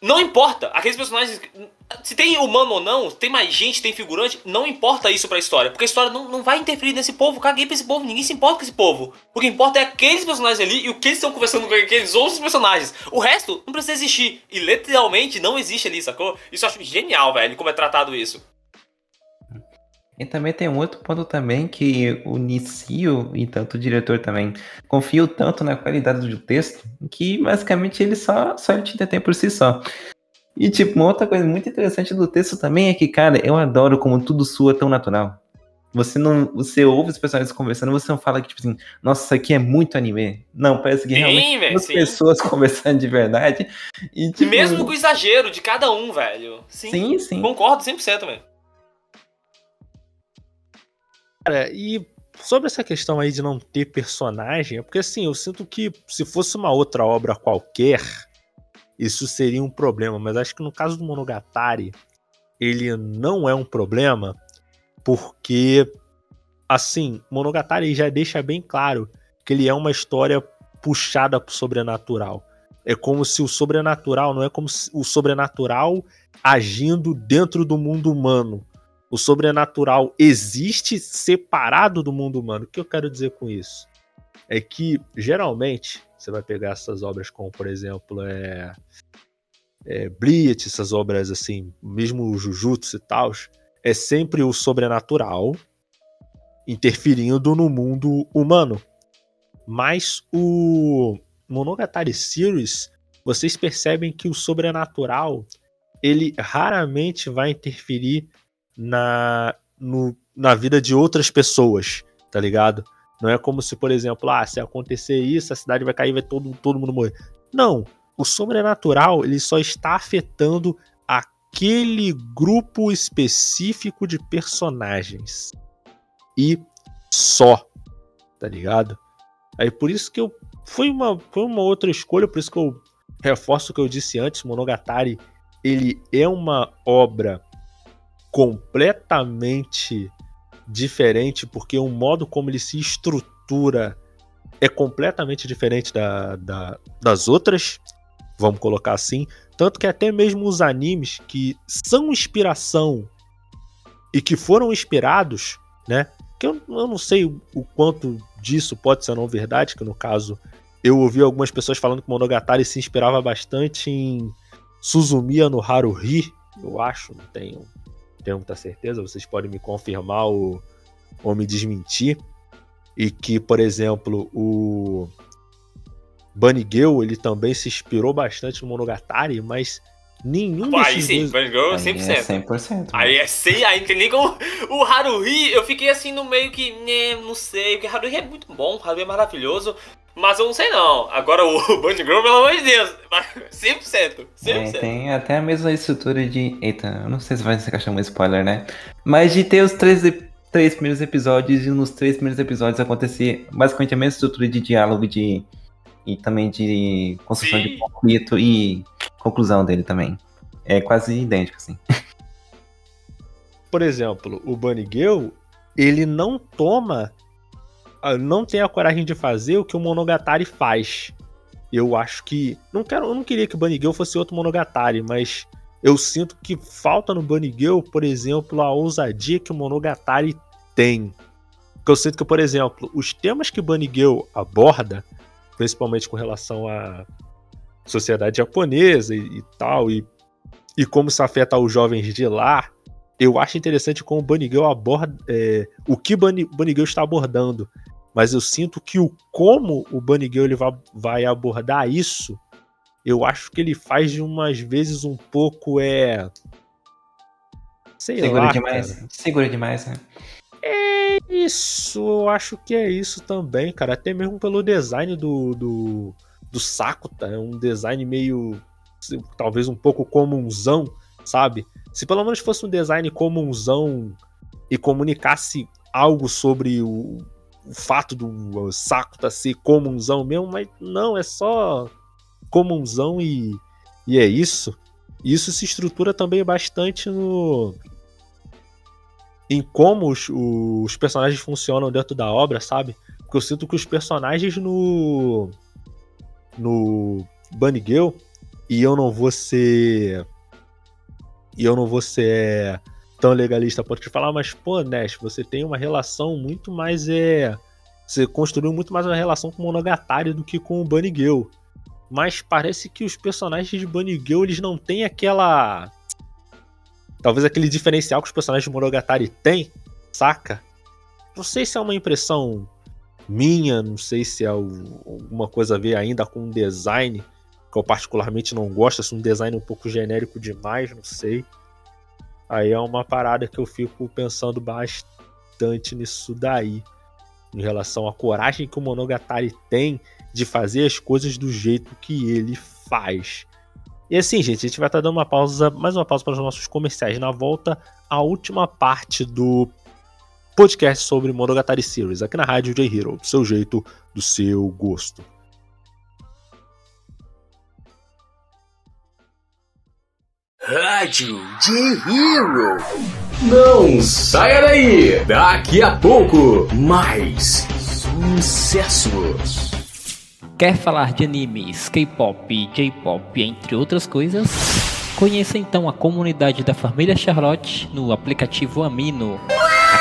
não importa. Aqueles personagens. Se tem humano ou não, tem mais gente, tem figurante, não importa isso pra história. Porque a história não, não vai interferir nesse povo. Caguei pra esse povo, ninguém se importa com esse povo. O que importa é aqueles personagens ali e o que eles estão conversando com aqueles outros personagens. O resto não precisa existir. E literalmente não existe ali, sacou? Isso eu acho genial, velho, como é tratado isso. E também tem um outro ponto também que o Nicio e tanto o diretor também confiam tanto na qualidade do texto que basicamente ele só, só ele te detém por si só. E tipo, uma outra coisa muito interessante do texto também é que, cara, eu adoro como tudo sua tão natural. Você não. Você ouve os personagens conversando, você não fala que, tipo assim, nossa, isso aqui é muito anime. Não, parece que sim, realmente véio, duas pessoas conversando de verdade. E, tipo, Mesmo com o exagero de cada um, velho. Sim, sim. sim. Concordo 100%, velho. Cara, e sobre essa questão aí de não ter personagem, é porque assim, eu sinto que se fosse uma outra obra qualquer, isso seria um problema, mas acho que no caso do Monogatari, ele não é um problema, porque assim, Monogatari já deixa bem claro que ele é uma história puxada pro sobrenatural. É como se o sobrenatural não é como o sobrenatural agindo dentro do mundo humano o sobrenatural existe separado do mundo humano. O que eu quero dizer com isso? É que, geralmente, você vai pegar essas obras como, por exemplo, é, é Bleach, essas obras assim, mesmo o Jujutsu e tal, é sempre o sobrenatural interferindo no mundo humano. Mas o Monogatari Series, vocês percebem que o sobrenatural ele raramente vai interferir na, no, na vida de outras pessoas, tá ligado? Não é como se, por exemplo, ah, se acontecer isso, a cidade vai cair, vai todo, todo mundo morrer. Não. O sobrenatural, ele só está afetando aquele grupo específico de personagens. E só. Tá ligado? Aí por isso que eu. Foi uma, foi uma outra escolha, por isso que eu reforço o que eu disse antes: Monogatari ele é uma obra completamente diferente, porque o modo como ele se estrutura é completamente diferente da, da, das outras, vamos colocar assim. Tanto que até mesmo os animes que são inspiração e que foram inspirados, né? Que eu, eu não sei o, quanto disso pode ser não verdade, que no caso eu ouvi algumas pessoas falando que Monogatari se inspirava bastante em Suzumiya no Haruhi, eu acho, não tenho tenho muita certeza, vocês podem me confirmar ou, ou me desmentir. E que, por exemplo, o Bunny Girl, ele também se inspirou bastante no Monogatari, mas nenhum Pô, Aí sim, dois... Bunny Girl 100%. Aí é 100%. Aí é 100, aí tem nem como... O Haruhi, eu fiquei assim no meio que, né, não sei, porque Haruhi é muito bom, Haruhi é maravilhoso, mas eu não sei não. Agora o Bunny Girl, pelo amor de Deus, 100%. 100%. É, tem até a mesma estrutura de. Eita, eu não sei se vai se encaixar um spoiler, né? Mas de ter os três, três primeiros episódios e nos três primeiros episódios acontecer basicamente a mesma estrutura de diálogo de. E também de construção Sim. de conflito e conclusão dele também. É quase idêntico, assim. Por exemplo, o Bunny Girl, ele não toma não tem a coragem de fazer o que o Monogatari faz. Eu acho que. Não quero, eu não queria que o Girl fosse outro Monogatari, mas eu sinto que falta no Girl, por exemplo, a ousadia que o Monogatari tem. Porque eu sinto que, por exemplo, os temas que o Girl aborda, principalmente com relação à sociedade japonesa e, e tal, e, e como isso afeta os jovens de lá, eu acho interessante como o Girl aborda. É, o que Bunny, Bunny Girl está abordando mas eu sinto que o como o Bunny Girl ele vai, vai abordar isso, eu acho que ele faz de umas vezes um pouco é sei segura lá, demais, cara. segura demais, né? É isso, eu acho que é isso também, cara. Até mesmo pelo design do, do, do saco, tá? É um design meio. talvez um pouco comunzão, sabe? Se pelo menos fosse um design comunzão e comunicasse algo sobre o, o fato do saco tá ser comunzão mesmo, mas não, é só comunzão e, e é isso. Isso se estrutura também bastante no em como os, os personagens funcionam dentro da obra, sabe? Porque eu sinto que os personagens no no Bunny Girl e eu não vou ser e eu não vou ser tão legalista pode te falar, mas pô, Nash, você tem uma relação muito mais é você construiu muito mais uma relação com o Monogatari do que com o Bunny Girl. Mas parece que os personagens de Bunny Girl eles não têm aquela talvez aquele diferencial que os personagens de Monogatari têm, saca? Não sei se é uma impressão minha, não sei se é alguma coisa a ver ainda com o design, que eu particularmente não gosto, se um design um pouco genérico demais, não sei. Aí é uma parada que eu fico pensando bastante nisso daí, em relação à coragem que o Monogatari tem de fazer as coisas do jeito que ele faz. E assim, gente, a gente vai estar dando uma pausa, mais uma pausa para os nossos comerciais. Na volta, a última parte do podcast sobre Monogatari Series, aqui na Rádio J Hero, do seu jeito, do seu gosto. Rádio J Hero. Não saia daí! Daqui a pouco, mais sucessos. Quer falar de animes, K-pop, J-pop, entre outras coisas? Conheça então a comunidade da família Charlotte no aplicativo Amino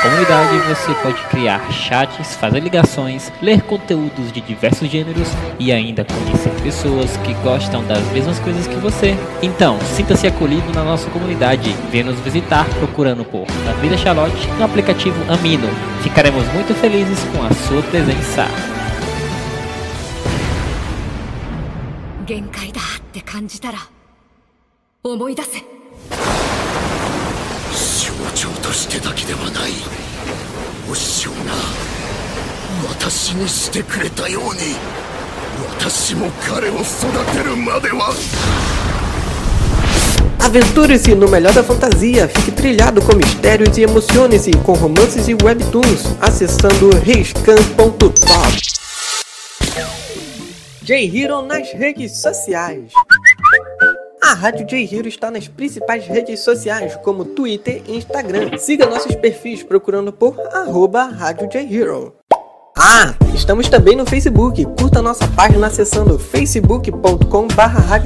Na comunidade você pode criar chats, fazer ligações, ler conteúdos de diversos gêneros e ainda conhecer pessoas que gostam das mesmas coisas que você. Então, sinta-se acolhido na nossa comunidade. Venha nos visitar procurando por Família Charlotte no aplicativo Amino. Ficaremos muito felizes com a sua presença. 限界だって感じたら思い出せ象徴 としてだけではないお師匠が私にしてくれたように私も彼を育てるまでは Aventure-se no melhor da fantasia, fique trilhado com mistérios e emocione-se com romances e webtoons acessando reiscan.top. J-Hero nas redes sociais. A Rádio J-Hero está nas principais redes sociais, como Twitter e Instagram. Siga nossos perfis procurando por arroba Rádio J-Hero. Ah, estamos também no Facebook. Curta nossa página acessando facebook.com barra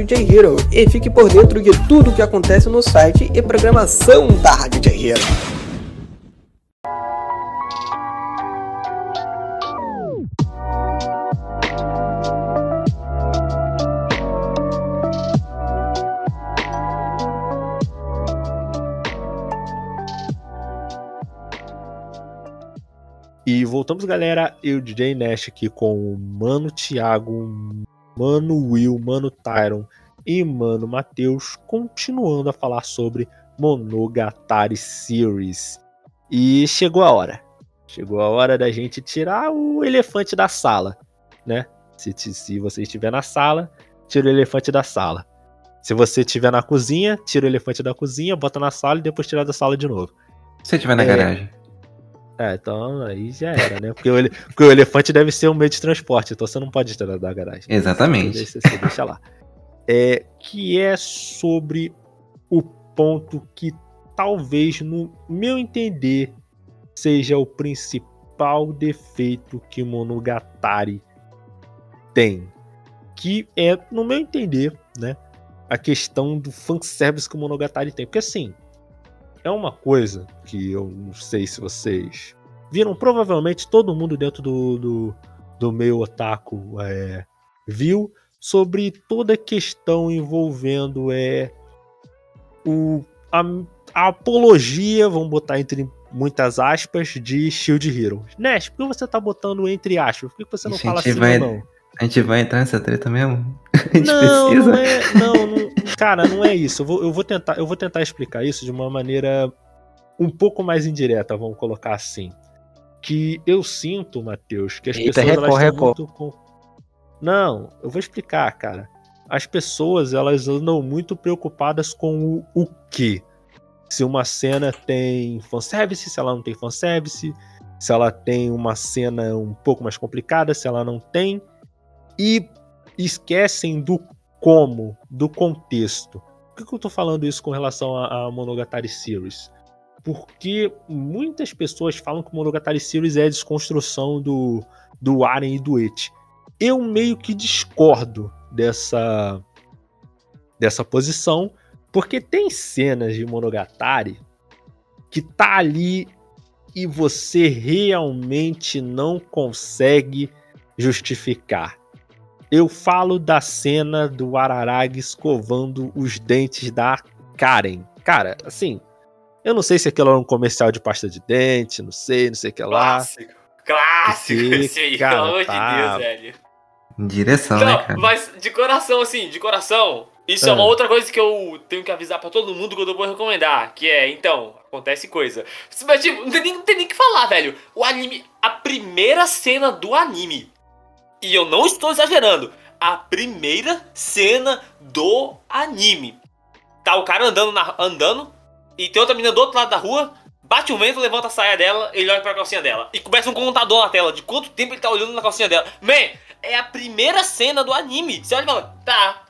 e fique por dentro de tudo o que acontece no site e programação da Rádio J-Hero. E voltamos, galera. Eu, DJ Nash, aqui com o Mano Thiago, Mano Will, Mano Tyron e Mano Matheus, continuando a falar sobre Monogatari Series. E chegou a hora. Chegou a hora da gente tirar o elefante da sala, né? Se, se você estiver na sala, tira o elefante da sala. Se você estiver na cozinha, tira o elefante da cozinha, bota na sala e depois tira da sala de novo. Se estiver na é... garagem. É, então aí já era, né? Porque o, ele... Porque o elefante deve ser um meio de transporte, então você não pode tirar da garagem. Exatamente. Você, você deixa lá. É, que é sobre o ponto que talvez, no meu entender, seja o principal defeito que Monogatari tem. Que é, no meu entender, né? A questão do fanservice que o Monogatari tem. Porque assim, é uma coisa que eu não sei se vocês viram, provavelmente todo mundo dentro do, do, do meio otaku é, viu, sobre toda a questão envolvendo é, o, a, a apologia, vamos botar entre muitas aspas, de Shield Hero. Nash, por que você tá botando entre aspas? Por que você não fala assim vai, não? A gente vai entrar nessa treta mesmo? A gente não, precisa? Não, é, não, não, cara, não é isso. Eu vou, eu vou, tentar, eu vou tentar explicar isso de uma maneira um pouco mais indireta, vamos colocar assim. Que eu sinto, Matheus, que as Eita, pessoas recorre, elas estão muito com... Não, eu vou explicar, cara. As pessoas elas andam muito preocupadas com o, o que. Se uma cena tem fanservice, se ela não tem fanservice, se ela tem uma cena um pouco mais complicada, se ela não tem e esquecem do como, do contexto. por que eu tô falando isso com relação a Monogatari Series? Porque muitas pessoas falam que Monogatari Series é a desconstrução do, do Aren e do Et. Eu meio que discordo dessa, dessa posição, porque tem cenas de Monogatari que tá ali e você realmente não consegue justificar. Eu falo da cena do Araragi escovando os dentes da Karen. Cara, assim, eu não sei se aquilo era um comercial de pasta de dente, não sei, não sei o que lá. Clássico. Clássico esse aí, pelo amor tá... de Deus, velho. Direção, não, né, cara? Mas de coração, assim, de coração, isso é. é uma outra coisa que eu tenho que avisar para todo mundo que eu vou recomendar. Que é, então, acontece coisa. Mas, tipo, não tem, nem, não tem nem que falar, velho. O anime, a primeira cena do anime e eu não estou exagerando, a primeira cena do anime. Tá o cara andando, na, andando e tem outra menina do outro lado da rua, bate um vento, levanta a saia dela, ele olha pra calcinha dela. E começa um contador na tela de quanto tempo ele tá olhando na calcinha dela. Man, é a primeira cena do anime. Você olha e fala, tá,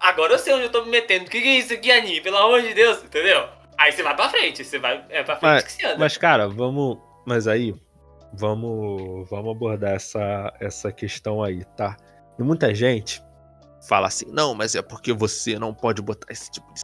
agora eu sei onde eu tô me metendo. O que, que é isso aqui, anime? Pelo amor de Deus, entendeu? Aí você vai pra frente, você vai é pra frente mas, que você anda. Mas, cara, vamos. Mas aí, vamos, vamos abordar essa, essa questão aí, tá? E muita gente fala assim, não, mas é porque você não pode botar esse tipo de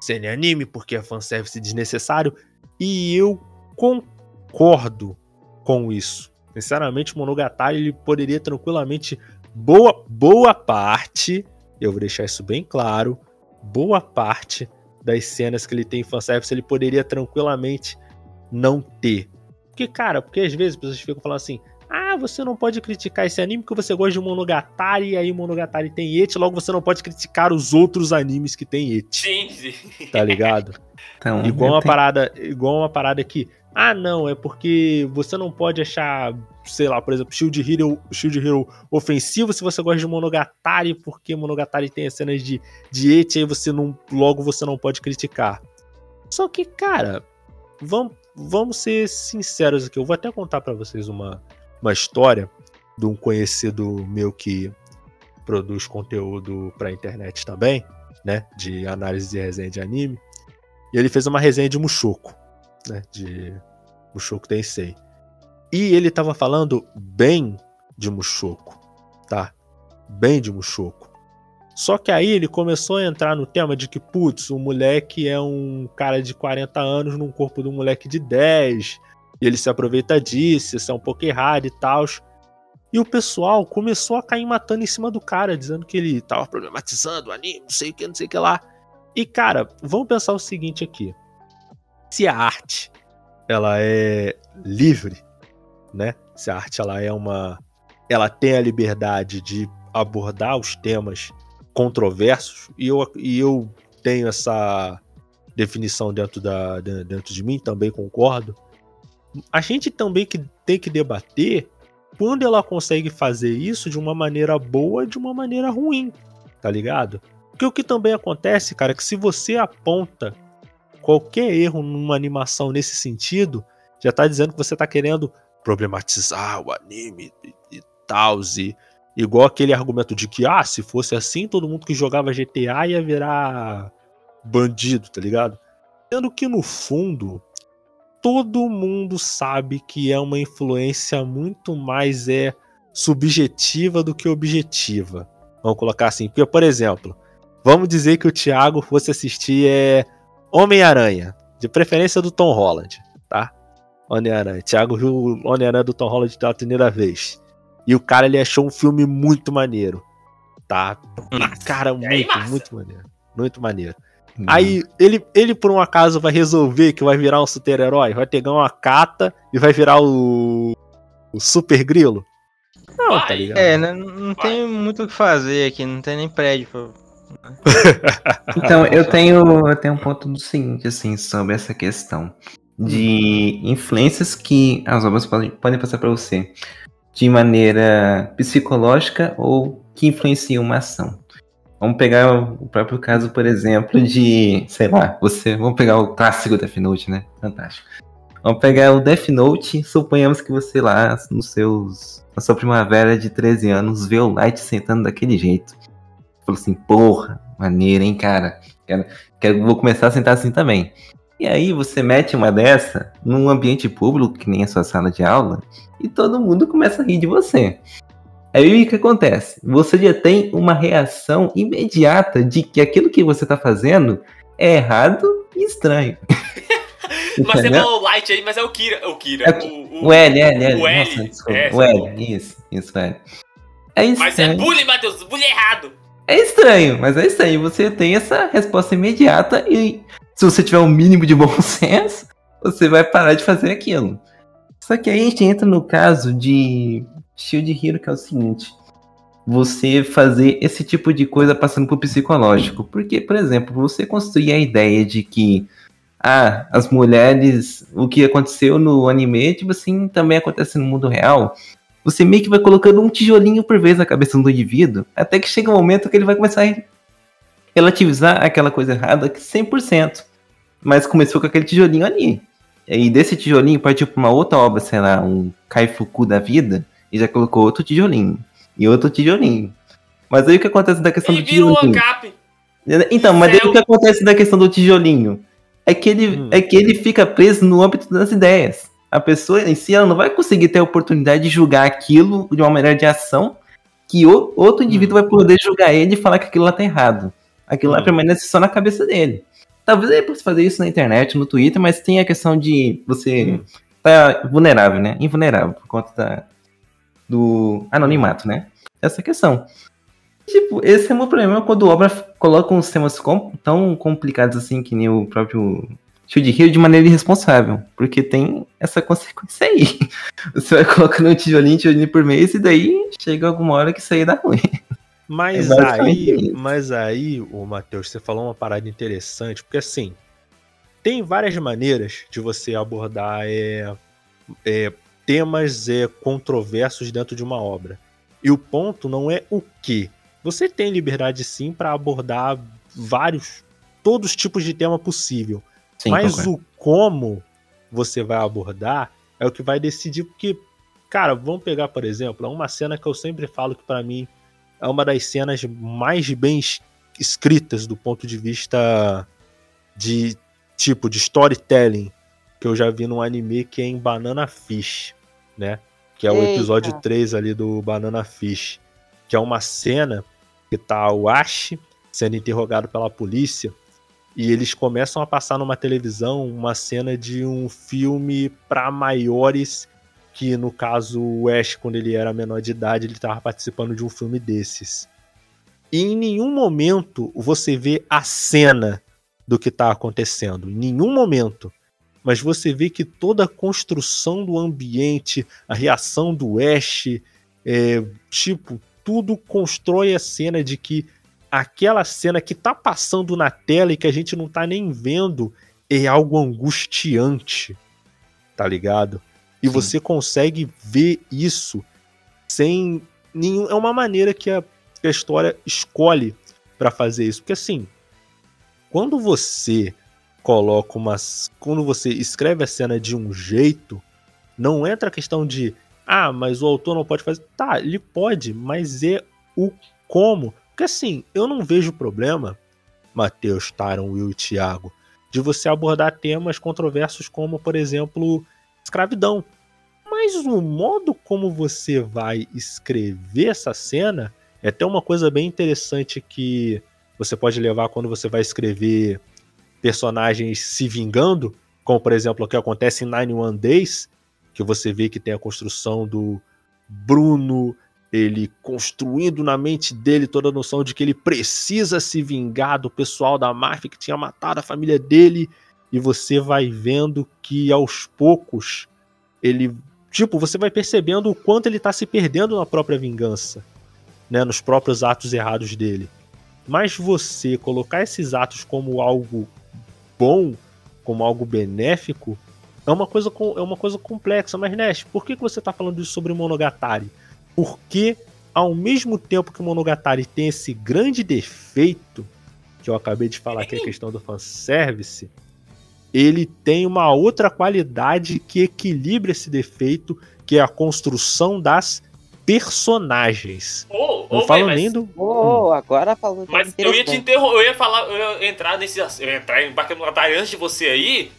cena em anime, porque é fanservice desnecessário. E eu concordo com isso. Sinceramente, Monogatari ele poderia tranquilamente. Boa, boa parte, eu vou deixar isso bem claro, boa parte das cenas que ele tem em fanservice ele poderia tranquilamente não ter. Porque, cara, porque às vezes as pessoas ficam falando assim: ah, você não pode criticar esse anime porque você gosta de Monogatari e aí Monogatari tem et, logo você não pode criticar os outros animes que tem et. Sim, sim. Tá ligado? Então, igual uma tenho... parada, igual uma parada que, ah, não, é porque você não pode achar, sei lá, por exemplo, Shield Hero, Shield Hero ofensivo se você gosta de Monogatari, porque Monogatari tem as cenas de, de et, aí você não, logo você não pode criticar. Só que, cara, vamos vamos ser sinceros aqui. Eu vou até contar para vocês uma, uma história de um conhecido meu que produz conteúdo para internet também, né? De análise e resenha de anime. E ele fez uma resenha de Mushoku, né? De Mushoku Tensei. E ele tava falando bem de Mushoku, tá? Bem de Mushoku. Só que aí ele começou a entrar no tema de que, putz, o moleque é um cara de 40 anos num corpo de um moleque de 10, e ele se aproveita disso, isso é um pouco errado e tal. E o pessoal começou a cair matando em cima do cara, dizendo que ele tava problematizando o anime, não sei o que, não sei o que lá. E, cara, vamos pensar o seguinte aqui. Se a arte, ela é livre, né? Se a arte, ela é uma... Ela tem a liberdade de abordar os temas controversos, e eu, e eu tenho essa definição dentro, da, dentro de mim, também concordo. A gente também que tem que debater quando ela consegue fazer isso de uma maneira boa de uma maneira ruim, tá ligado? Porque o que também acontece, cara, é que se você aponta qualquer erro numa animação nesse sentido, já tá dizendo que você tá querendo problematizar o anime e, e tal, e Igual aquele argumento de que, ah, se fosse assim, todo mundo que jogava GTA ia virar bandido, tá ligado? Sendo que no fundo, todo mundo sabe que é uma influência muito mais é subjetiva do que objetiva. Vamos colocar assim, porque, por exemplo, vamos dizer que o Thiago fosse assistir é, Homem-Aranha, de preferência do Tom Holland, tá? Homem-Aranha. Thiago viu Homem-Aranha do Tom Holland pela primeira vez. E o cara ele achou um filme muito maneiro. Tá? Cara, muito, aí, muito maneiro. Muito maneiro. Hum. Aí ele, ele, por um acaso, vai resolver que vai virar um super-herói, vai pegar uma cata e vai virar o, o Super Grilo. Não, tá ligado? É, não, não tem muito o que fazer aqui, não tem nem prédio. Pra... então, eu tenho, eu tenho um ponto do seguinte, assim, sobre essa questão de influências que as obras podem, podem passar para você de maneira psicológica ou que influencia uma ação. Vamos pegar o próprio caso, por exemplo, de, sei lá, você, vamos pegar o clássico Death Note, né? Fantástico. Vamos pegar o Death Note, suponhamos que você lá, nos seus, na sua primavera de 13 anos, vê o Light sentando daquele jeito. Falou assim, porra, maneiro, hein, cara? Quero, quero, vou começar a sentar assim também. E aí você mete uma dessa num ambiente público, que nem a sua sala de aula, e todo mundo começa a rir de você. Aí o que acontece? Você já tem uma reação imediata de que aquilo que você está fazendo é errado e estranho. mas você falou Light aí, mas é o Kira. O Kira. É, o, o, o, L, L, L. O L. Nossa, é, o L, isso, isso, L. É estranho. Mas é bullying, Matheus, bullying errado. É estranho, mas é estranho. Você tem essa resposta imediata e se você tiver um mínimo de bom senso, você vai parar de fazer aquilo. Só que aí a gente entra no caso de Shield Hero, que é o seguinte. Você fazer esse tipo de coisa passando por psicológico. Porque, por exemplo, você construir a ideia de que ah, as mulheres, o que aconteceu no anime, tipo assim, também acontece no mundo real. Você meio que vai colocando um tijolinho por vez na cabeça do indivíduo, até que chega um momento que ele vai começar a relativizar aquela coisa errada 100%. Mas começou com aquele tijolinho ali. E desse tijolinho partiu para uma outra obra, sei lá, um Kaifuku da vida, e já colocou outro tijolinho. E outro tijolinho. Mas aí o que acontece da questão e do tijolinho? Então, mas aí o que acontece da questão do tijolinho? é que ele, hum. é que ele fica preso no âmbito das ideias. A pessoa em si ela não vai conseguir ter a oportunidade de julgar aquilo de uma maneira de ação que o, outro indivíduo hum. vai poder julgar ele e falar que aquilo lá tá errado. Aquilo hum. lá permanece só na cabeça dele. Talvez ele possa fazer isso na internet, no Twitter, mas tem a questão de você hum. tá vulnerável, né? Invulnerável por conta da, do anonimato, né? Essa questão. Tipo, esse é o meu problema quando obra coloca uns temas com, tão complicados assim que nem o próprio Shield Hero de maneira irresponsável. Porque tem essa consequência aí. Você vai colocando um tijolinho, tijolinho por mês e daí chega alguma hora que isso aí dá ruim. Mas é aí, mas aí, o Matheus, você falou uma parada interessante, porque assim, tem várias maneiras de você abordar é, é, temas é, controversos dentro de uma obra. E o ponto não é o que, você tem liberdade sim para abordar vários, todos os tipos de tema possível. Sim, mas o como você vai abordar é o que vai decidir, porque, cara, vamos pegar, por exemplo, uma cena que eu sempre falo que para mim é uma das cenas mais bem escritas do ponto de vista de tipo de storytelling que eu já vi num anime que é em Banana Fish, né? Que é o Eita. episódio 3 ali do Banana Fish, que é uma cena que tá o Ash sendo interrogado pela polícia e eles começam a passar numa televisão uma cena de um filme para maiores que no caso o Ash quando ele era menor de idade ele estava participando de um filme desses. E em nenhum momento você vê a cena do que está acontecendo, em nenhum momento. Mas você vê que toda a construção do ambiente, a reação do Ash, é, tipo, tudo constrói a cena de que aquela cena que tá passando na tela e que a gente não tá nem vendo é algo angustiante, tá ligado? E Sim. você consegue ver isso sem nenhum. É uma maneira que a, que a história escolhe para fazer isso. Porque assim, quando você coloca umas. Quando você escreve a cena de um jeito, não entra a questão de ah, mas o autor não pode fazer. Tá, ele pode, mas é o como. Porque assim, eu não vejo problema, Matheus, Taron, Will e Thiago, de você abordar temas controversos como, por exemplo, escravidão. Mas o modo como você vai escrever essa cena é até uma coisa bem interessante que você pode levar quando você vai escrever personagens se vingando, como por exemplo o que acontece em Nine One Days, que você vê que tem a construção do Bruno, ele construindo na mente dele toda a noção de que ele precisa se vingar do pessoal da máfia que tinha matado a família dele, e você vai vendo que aos poucos ele, tipo, você vai percebendo o quanto ele tá se perdendo na própria vingança, né, nos próprios atos errados dele. Mas você colocar esses atos como algo bom, como algo benéfico, é uma coisa, é uma coisa complexa, mas Nash, por que, que você está falando isso sobre Monogatari? Porque ao mesmo tempo que o Monogatari tem esse grande defeito, que eu acabei de falar que é a questão do fanservice, ele tem uma outra qualidade que equilibra esse defeito, que é a construção das personagens. Ô, Não Ô, falo nem do. Oh, agora falou. Mas eu ia te interromper, eu ia falar, eu ia entrar nesse. Eu ia entrar em Bakemonogatari antes de você aí,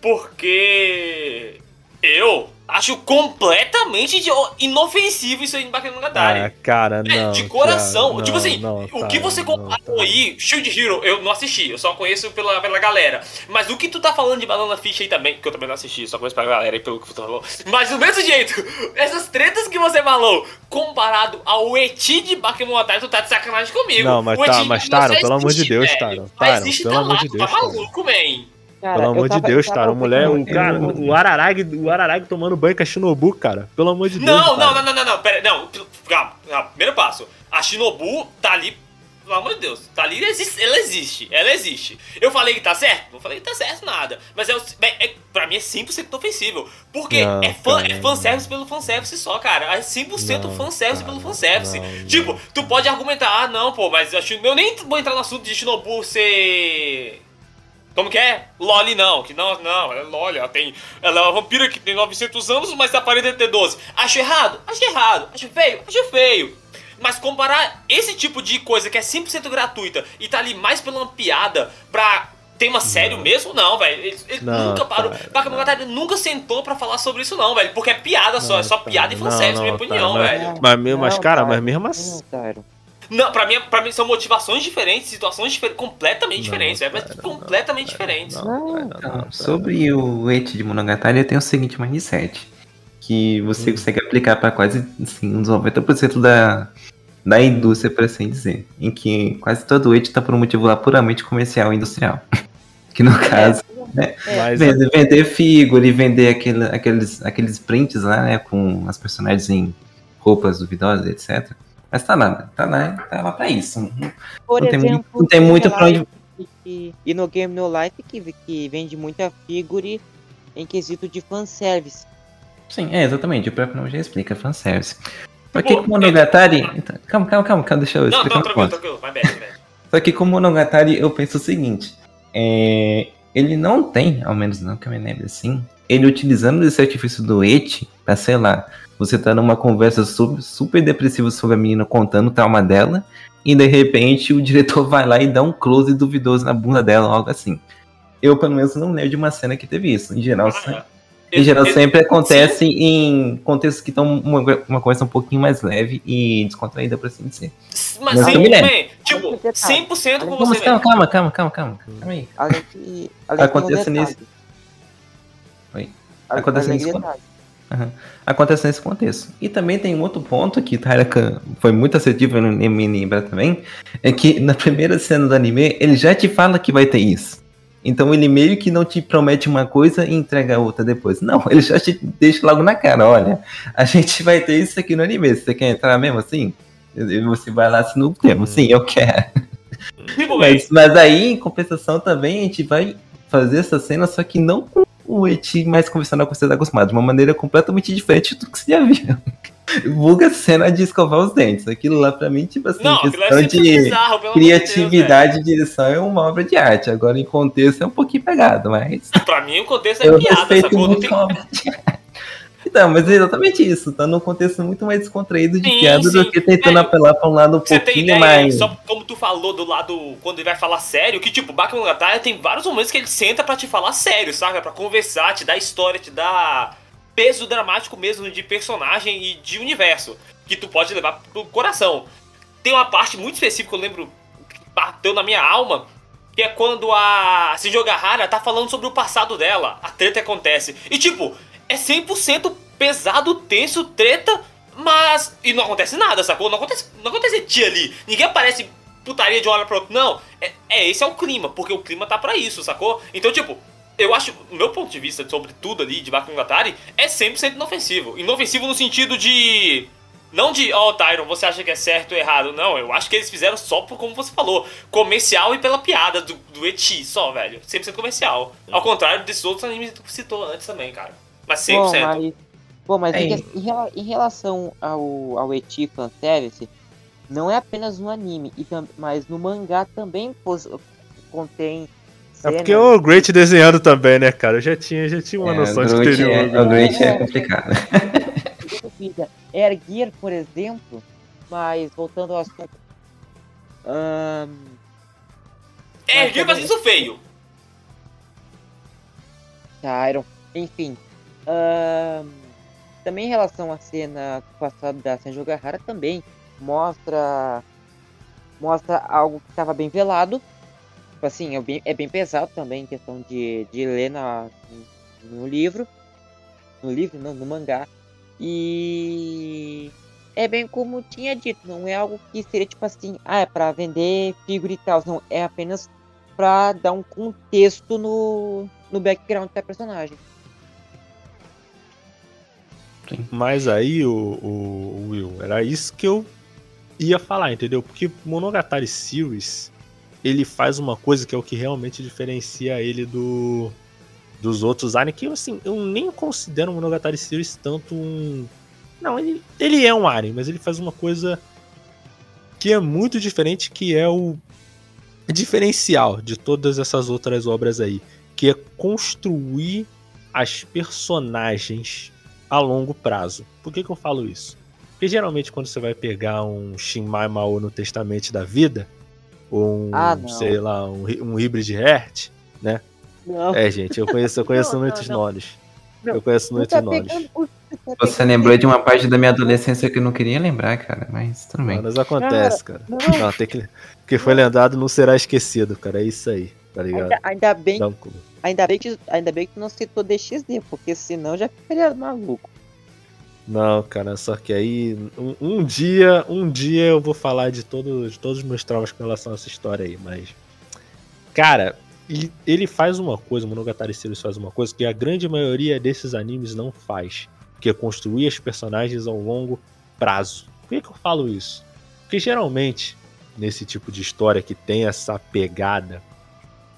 porque. Eu Acho completamente inofensivo isso aí em Bakemonogatari. Ah, cara, é, não. De coração. Cara, tipo assim, não, o que você comparou tá. aí, Shield Hero, eu não assisti, eu só conheço pela, pela galera. Mas o que tu tá falando de Banana Fish aí também, que eu também não assisti, só conheço pela galera aí pelo que tu falou. Mas do mesmo jeito, essas tretas que você falou, comparado ao Eti de Bakemonogatari, tu tá de sacanagem comigo. Não, mas tá, mas Taro, pelo amor de Deus, Taro. Taro, pelo amor de Deus. Tá maluco, man. Cara, Pelo amor tava, de Deus, cara. O mulher, o, cara, o Ararag, o Ararag tomando banho com a Shinobu, cara. Pelo amor de Deus. Não, não, não, não, não, não, pera, não. Calma, calma. Primeiro passo. A Shinobu tá ali. Pelo amor de Deus, tá ali, ela existe, ela existe, ela existe. Eu falei que tá certo? Não falei que tá certo nada. Mas é, é, é pra mim é 100% ofensivo. Porque não, é, fã, cara, é fanservice não. pelo fanservice só, cara. É 100% não, fanservice cara, pelo fanservice. Não, tipo, tu pode argumentar, ah, não, pô, mas eu, eu nem vou entrar no assunto de Shinobu ser como que é? Loli não, que não, não, é Loli, ela tem. Ela é uma vampira que tem 900 anos, mas aparenta ter 12. Acho errado? Acho errado. Acho feio? Acho feio. Mas comparar esse tipo de coisa que é 100% gratuita e tá ali mais pela uma piada pra tema sério mesmo, não, velho. Ele, ele não, nunca parou. Bakemonogatari nunca sentou pra falar sobre isso, não, velho. Porque é piada só, não, é só piada e fanservice, na minha opinião, velho. Mas, mas, cara, mas mesmo assim. Não, pra mim, pra mim são motivações diferentes, situações difer completamente não, diferentes. É completamente não, diferentes. Não, Sobre o Eti de Monogatari, eu tenho o seguinte mindset. Que você hum. consegue aplicar para quase assim, uns 90% da, da indústria, por assim dizer. Em que quase todo o Eti tá por um motivo lá puramente comercial e industrial. que no caso. Né, é, vender, vender figure, vender aquele, aqueles, aqueles prints lá, né? Com as personagens em roupas duvidosas, etc. Mas tá lá, tá lá, tá lá pra isso. Por não, exemplo, tem, não tem muito pra onde. E no Game No Life que, que vende muita figure em quesito de fanservice. Sim, é exatamente, o próprio nome já explica, fanservice. Só que com Monogatari. Então, calma, calma, calma, calma, deixa eu explicar. Não, não, tranquilo, tranquilo, vai bem, Só que com Monogatari eu penso o seguinte: é... ele não tem, ao menos não que eu me lembre assim, ele utilizando esse artifício do Et pra, sei lá, você tá numa conversa super, super depressiva sobre a menina contando o trauma dela, e de repente o diretor vai lá e dá um close duvidoso na bunda dela, algo assim. Eu, pelo menos, não lembro de uma cena que teve isso. Em geral, ah, em geral sempre acontece sim. em contextos que estão uma, uma conversa um pouquinho mais leve e descontraída, por assim dizer. Mas, Mas sim, também, tipo, 100% com você. Calma, calma, calma, calma, calma. calma aí. Acontece nesse. Oi. Acontece nesse. Uhum. Acontece nesse contexto. E também tem um outro ponto que Taraka foi muito assertivo no me lembra também, é que na primeira cena do anime ele já te fala que vai ter isso. Então ele meio que não te promete uma coisa e entrega outra depois. Não, ele já te deixa logo na cara, olha, a gente vai ter isso aqui no anime, você quer entrar mesmo assim? E você vai lá se não temos, sim, eu quero. mas, mas aí, em compensação, também a gente vai fazer essa cena, só que não com o Eti mais convencional que você está acostumado, de uma maneira completamente diferente do que você já viu. Vulga cena de escovar os dentes. Aquilo lá, pra mim, tipo assim, não, questão é de bizarro, criatividade e direção é uma obra de arte. Agora, em contexto, é um pouquinho pegado, mas. Pra mim, o contexto é eu piada, muito tem... obra de arte. Então, mas é exatamente isso. Tá num contexto muito mais descontraído de sim, piada sim. do que tentando é, apelar pra um lado um pouquinho tem ideia, mais. Só como tu falou do lado quando ele vai falar sério, que tipo, Bakumonogatari tem vários momentos que ele senta para te falar sério, sabe? Para conversar, te dar história, te dar peso dramático mesmo de personagem e de universo que tu pode levar pro coração. Tem uma parte muito específica, eu lembro, que bateu na minha alma, que é quando a Shinjo Gahara tá falando sobre o passado dela. A treta acontece. E tipo, é 100% pesado, tenso, treta, mas. E não acontece nada, sacou? Não acontece, não acontece tia ali. Ninguém aparece putaria de uma hora pra outra. Não, é, é esse é o clima, porque o clima tá pra isso, sacou? Então, tipo, eu acho, meu ponto de vista sobre tudo ali de Bakugatari é 100% inofensivo. Inofensivo no sentido de. Não de, ó, oh, Tyron, você acha que é certo ou errado. Não, eu acho que eles fizeram só por, como você falou, comercial e pela piada do, do Eti, só, velho. 100% comercial. Ao contrário desses outros animes que tu citou antes também, cara. Mas 100%. Bom, mas, bom, mas é. em, em, relação ao, ao Eti Fanservice, não é apenas no anime, mas no mangá também pos, contém. É porque o Great desenhando também, né, cara? Eu já tinha, já tinha uma é, noção de ter é, O Great é complicado. Gear, por exemplo, Mas voltando ao assunto. Um... É, Ergueu faz isso feio. Tyron. Enfim. Também em relação à cena do passado da Sanjo Gahara também mostra mostra algo que estava bem velado. Tipo assim, é bem, é bem pesado também questão de, de ler na, no livro. No livro, não, no mangá. E é bem como tinha dito, não é algo que seria tipo assim, ah, é pra vender figura e tal, não, é apenas pra dar um contexto no, no background da personagem. Mas aí, o, o, Will, era isso que eu ia falar, entendeu? Porque Monogatari Series, ele faz uma coisa que é o que realmente diferencia ele do dos outros anime, que assim, eu nem considero Monogatari Series tanto um não, ele, ele é um anime, mas ele faz uma coisa que é muito diferente, que é o diferencial de todas essas outras obras aí, que é construir as personagens a longo prazo. Por que, que eu falo isso? Porque geralmente quando você vai pegar um Shinmai Mao no Testamento da Vida, ou um, ah, sei lá, um, um Hybrid Heart, né? Não. É, gente, eu conheço, eu conheço não, muitos não, nomes. Eu conheço muitos tá nomes. Você lembrou de uma parte da minha adolescência que eu não queria lembrar, cara, mas tudo bem. Mas acontece, cara. Não. não tem que... que foi lembrado não será esquecido, cara. É isso aí, tá ligado? Ainda, ainda bem, ainda bem que ainda bem que não citou DXD, porque senão já ficaria maluco. Não, cara, só que aí um, um, dia, um dia eu vou falar de, todo, de todos os meus traumas com relação a essa história aí, mas cara, ele, ele faz uma coisa, o Monogatari Series faz uma coisa que a grande maioria desses animes não faz, que é construir as personagens ao longo prazo. Por que, que eu falo isso? Porque geralmente nesse tipo de história que tem essa pegada,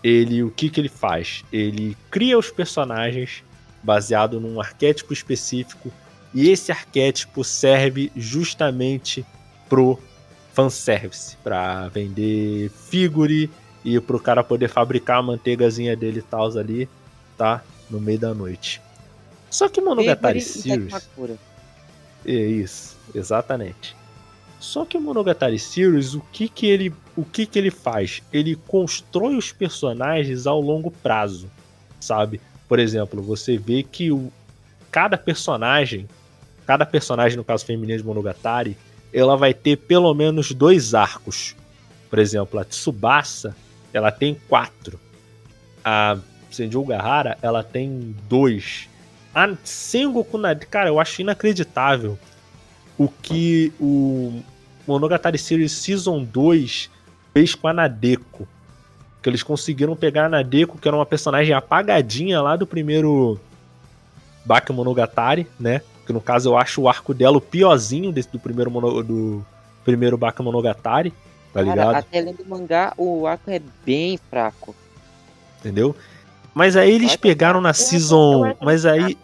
ele o que que ele faz? Ele cria os personagens baseado num arquétipo específico e esse arquétipo serve justamente pro fanservice, para vender figure e pro cara poder fabricar a manteigazinha dele e tal ali, tá? No meio da noite. Só que Monogatari Series. É isso, exatamente. Só que Monogatari Series, o que que ele, o que que ele faz? Ele constrói os personagens ao longo prazo, sabe? Por exemplo, você vê que o, cada personagem cada personagem, no caso feminino de Monogatari, ela vai ter pelo menos dois arcos. Por exemplo, a Tsubasa, ela tem quatro. A Senju Gahara, ela tem dois. A Sengoku Nadeko, cara, eu acho inacreditável o que o Monogatari Series Season 2 fez com a Nadeko. Que eles conseguiram pegar a Nadeko, que era uma personagem apagadinha lá do primeiro Bakemonogatari, né? Que no caso eu acho o arco dela o piorzinho desse, do primeiro mono, do primeiro Bakemonogatari, tá Cara, ligado? Até lendo do mangá, o arco é bem fraco. Entendeu? Mas aí eles pegaram na season. Mas aí.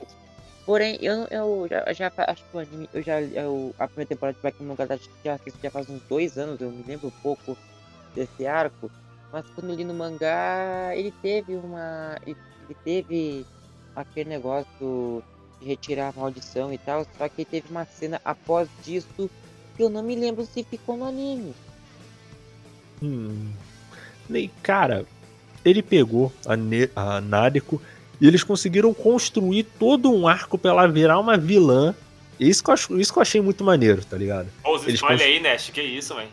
Porém, eu, eu já, já acho que o anime, eu já eu, a primeira temporada de Bakemonogatari já assisti já faz uns dois anos, eu me lembro um pouco desse arco. Mas quando li no mangá, ele teve uma. Ele, teve aquele negócio de retirar a maldição e tal. Só que teve uma cena após disso que eu não me lembro se ficou no anime. Hum. Cara, ele pegou a, ne a Nadeko e eles conseguiram construir todo um arco pra ela virar uma vilã. Isso que eu, acho, isso que eu achei muito maneiro, tá ligado? Pô, eles spoiler cons... aí, Nash, que isso, velho.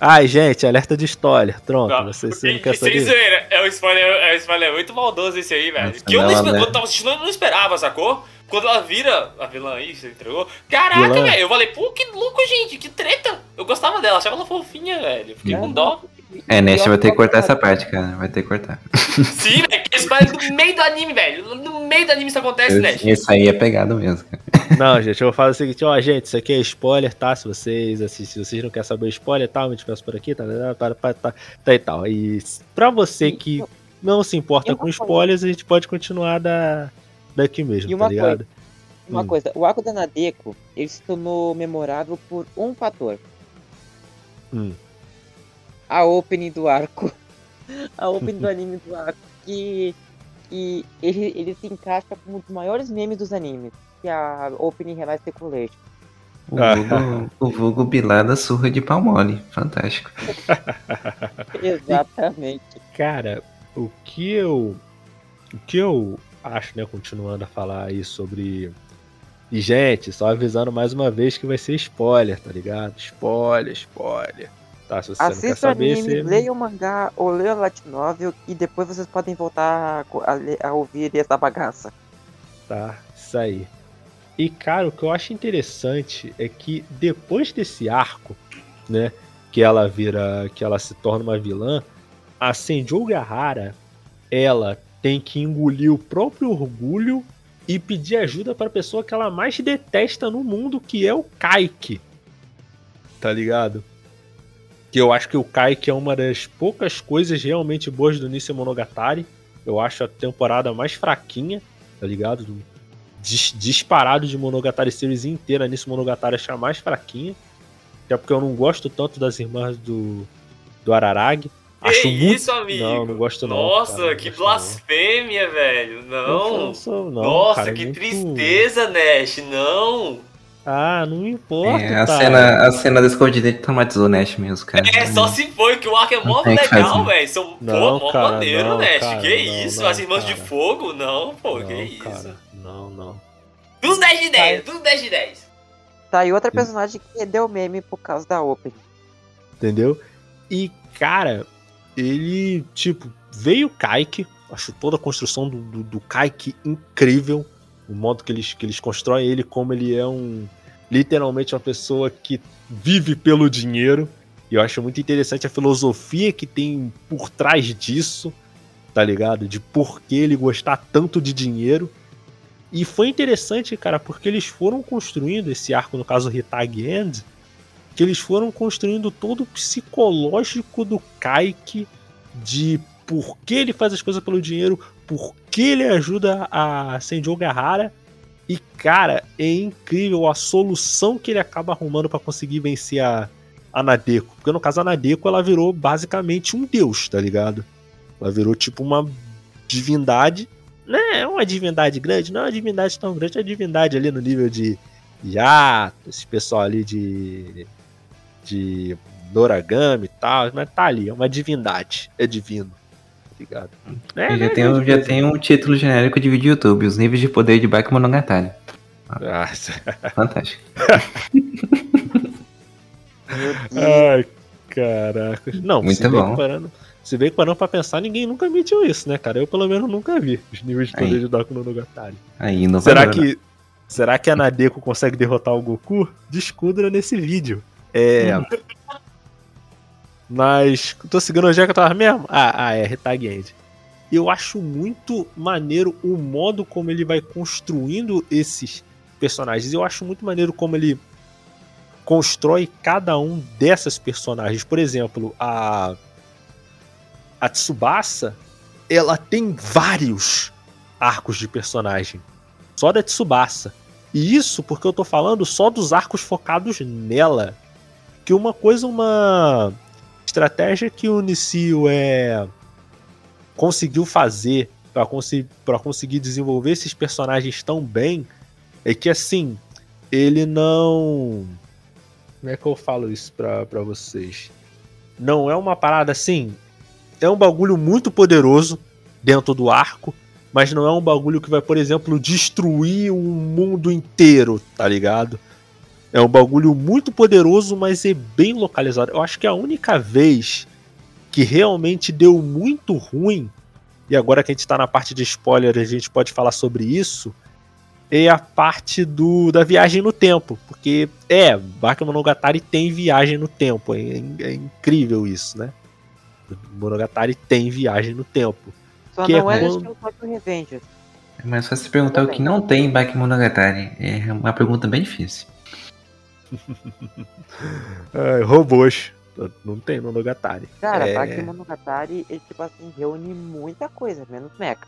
Ai, gente, alerta de spoiler. Pronto, não, você, você não quer saber. É um spoiler, é um spoiler muito maldoso esse aí, velho. Que eu não, não, quando tava assistindo, eu não esperava, sacou? Quando ela vira a vilã aí, você entregou. Caraca, velho. Eu falei, pô, que louco, gente. Que treta. Eu gostava dela, achava ela fofinha, velho. Fiquei é. com dó. É, Neste vai ter que cortar essa parte, cara. Vai ter que cortar. Sim, velho. Isso vai no meio do anime, velho. No meio do anime isso acontece, né? Isso aí é pegado mesmo, cara. Não, gente, eu vou falar o seguinte, ó, gente, isso aqui é spoiler, tá? Se vocês assistem, se vocês não querem saber spoiler, tá? Me peço por aqui, tá, tá, tá, tá, tá e tal. E pra você que não se importa com spoilers, a gente pode continuar da, daqui mesmo, tá ligado? Coisa, uma hum. coisa, o arco da Nadeko, ele se tornou memorável por um fator. Hum. A opening do arco. A opening do anime do arco. Que, que ele, ele se encaixa como um dos maiores memes dos animes. Que é a opening Relay Speculation. O vulgo, o vulgo Bilada surra de palmole. Fantástico. Exatamente. Cara, o que eu. O que eu acho, né, continuando a falar aí sobre. E, gente, só avisando mais uma vez que vai ser spoiler, tá ligado? Spoiler, spoiler. Tá, se você Assista não quer saber, anime, você... leia o mangá ou leia a light novel e depois vocês podem voltar a, a, a ouvir essa bagaça. Tá, isso aí. E, cara, o que eu acho interessante é que depois desse arco, né, que ela vira, que ela se torna uma vilã, a Senjou Gahara, ela tem que engolir o próprio orgulho e pedir ajuda para a pessoa que ela mais detesta no mundo, que é o Kaiki. Tá ligado? Que eu acho que o Kaiki é uma das poucas coisas realmente boas do Nisei Monogatari. Eu acho a temporada mais fraquinha, tá ligado? dis disparado de Monogatari Series inteira nisso, Monogatari achar mais fraquinha. Até porque eu não gosto tanto das irmãs do, do Araragi. Acho que muito... isso, amigo? Não, não gosto não. Nossa, cara, que blasfêmia, não. velho. Não. não, não Nossa, cara, que muito... tristeza, Nash. Não. Ah, não importa. É, a, cena, a cena da escova de traumatizou o Nash mesmo, cara. É, só se foi, que o arco é mó legal, velho. São não, pô, mó cara, maneiro, não, Nash. Cara, que não, isso? As irmãs de fogo? Não, pô, que isso. Não, não. Tudo 10 de 10, tudo 10 de 10. Tá, e outra personagem que deu meme por causa da Open. Entendeu? E, cara, ele, tipo, veio o Kaiki. Acho toda a construção do, do, do Kaiki incrível. O modo que eles, que eles constroem ele, como ele é um. Literalmente uma pessoa que vive pelo dinheiro. E eu acho muito interessante a filosofia que tem por trás disso, tá ligado? De por que ele gostar tanto de dinheiro. E foi interessante, cara, porque eles foram construindo esse arco, no caso Hitag End, que eles foram construindo todo o psicológico do Kaiki de por que ele faz as coisas pelo dinheiro, por ele ajuda a Senjo Gahara. E, cara, é incrível a solução que ele acaba arrumando para conseguir vencer a, a Nadeko. Porque no caso a Nadeko ela virou basicamente um deus, tá ligado? Ela virou tipo uma divindade não é uma divindade grande, não é uma divindade tão grande, é uma divindade ali no nível de Yato, esse pessoal ali de. de Noragami e tal, mas tá ali, é uma divindade, é divino. Ligado? É, já, né, tem, um, já tem um título genérico de vídeo YouTube, os níveis de poder de Bakemonogatari. Nossa. Fantástico. Ai, caraca. Não, muito bom. Parando, se bem que parando pra pensar, ninguém nunca mentiu isso, né, cara? Eu pelo menos nunca vi os níveis de poder Aí. de Doku no Nogatari. Aí, não será que Será que a Nadeko consegue derrotar o Goku? Descubra nesse vídeo. É. Mas. Tô seguindo onde é que eu tava mesmo? Ah, ah é, Retag End. Eu acho muito maneiro o modo como ele vai construindo esses personagens. Eu acho muito maneiro como ele constrói cada um dessas personagens. Por exemplo, a a Tsubasa, ela tem vários arcos de personagem. Só da Tsubasa. E isso porque eu tô falando só dos arcos focados nela. Que uma coisa, uma estratégia que o Nisio é conseguiu fazer para conseguir, conseguir desenvolver esses personagens tão bem é que assim, ele não. Como é que eu falo isso pra vocês? Não é uma parada assim, é um bagulho muito poderoso dentro do arco, mas não é um bagulho que vai, por exemplo, destruir o mundo inteiro, tá ligado? É um bagulho muito poderoso, mas é bem localizado. Eu acho que a única vez que realmente deu muito ruim, e agora que a gente tá na parte de spoiler, a gente pode falar sobre isso, é a parte do da viagem no tempo. Porque, é, Bakemonogatari tem viagem no tempo. É, é incrível isso, né? Monogatari tem viagem no tempo. Só que não é, é quando... Revengers. É mais fácil perguntar o que não tem em Bakemonogatari. É uma pergunta bem difícil. é, robôs. Não tem Monogatari. Cara, é... Bakemonogatari, ele tipo assim, reúne muita coisa, menos mecha.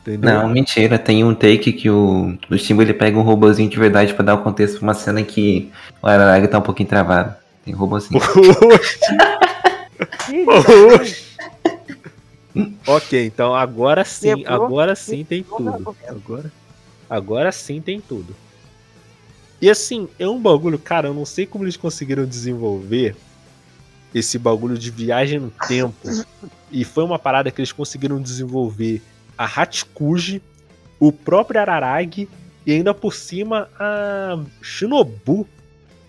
Entendeu? Não, mentira. Tem um take que o, o ele pega um robôzinho de verdade pra dar o contexto pra uma cena que o Araragi tá um pouquinho travado. Tem um robôzinho. ok, então agora sim, agora sim tem tudo. Agora, agora sim tem tudo. E assim, é um bagulho, cara, eu não sei como eles conseguiram desenvolver esse bagulho de viagem no tempo. E foi uma parada que eles conseguiram desenvolver a Hachikuji, o próprio Araragi e ainda por cima a Shinobu,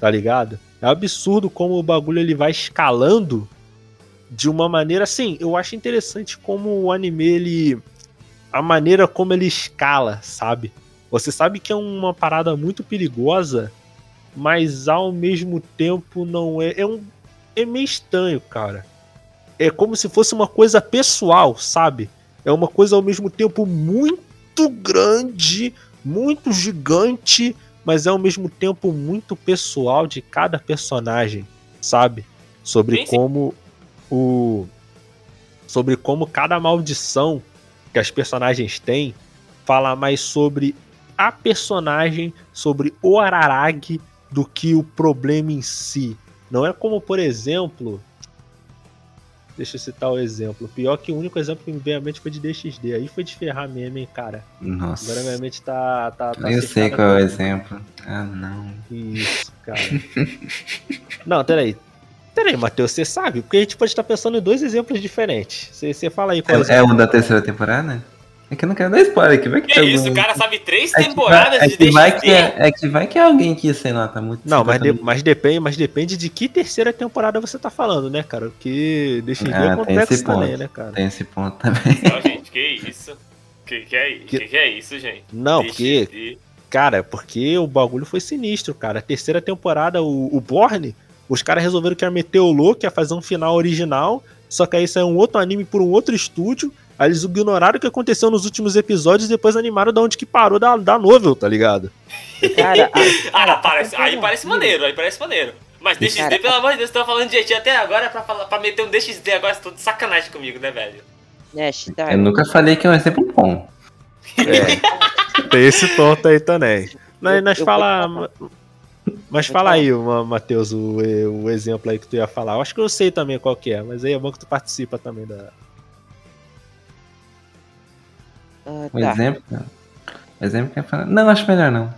tá ligado? É absurdo como o bagulho ele vai escalando de uma maneira assim. Eu acho interessante como o anime ele a maneira como ele escala, sabe? Você sabe que é uma parada muito perigosa, mas ao mesmo tempo não é. É, um, é meio estranho, cara. É como se fosse uma coisa pessoal, sabe? É uma coisa ao mesmo tempo muito grande, muito gigante, mas é ao mesmo tempo muito pessoal de cada personagem, sabe? Sobre sim, sim. como o sobre como cada maldição que as personagens têm fala mais sobre a personagem, sobre o Araragi do que o problema em si. Não é como, por exemplo, Deixa eu citar o exemplo. Pior que o único exemplo que me veio à mente foi de DXD. Aí foi de ferrar mesmo, hein, cara. Nossa. Agora minha mente tá. tá, tá eu sei qual é o exemplo. Ah, não. Isso, cara. não, peraí. Peraí, Matheus, você sabe? Porque a gente pode estar pensando em dois exemplos diferentes. Você, você fala aí qual é. É o da terceira temporada? É que eu não quero dar spoiler, que vai que, que é isso, o cara sabe três é temporadas vai, é que vai que é, é, que vai que é alguém que, sei lá, tá muito... Não, mas, de, mas, depende, mas depende de que terceira temporada você tá falando, né, cara? Porque deixa ah, é complexo também, né, cara? Tem esse ponto também. Não, gente, que isso? Que que é, que, que é isso, gente? Não, Deixa porque... De... Cara, porque o bagulho foi sinistro, cara. A terceira temporada, o, o Borne, os caras resolveram que ia meter o louco, ia fazer um final original, só que aí saiu um outro anime por um outro estúdio, Aí eles ignoraram o que aconteceu nos últimos episódios e depois animaram da onde que parou da, da novel, tá ligado? Cara, ah, parece, aí parece maneiro, aí parece maneiro. Mas DXD, cara, pelo amor de Deus, você tá falando de até agora pra, falar, pra meter um DXD agora, você tá de sacanagem comigo, né, velho? tá. Eu nunca falei que é um exemplo bom. É, tem esse ponto aí também. Mas, nós fala. Mas fala aí, Matheus, o, o exemplo aí que tu ia falar. Eu acho que eu sei também qual que é, mas aí é bom que tu participa também da, Uh, um tá. exemplo? Um exemplo que é falar. Não, acho melhor não.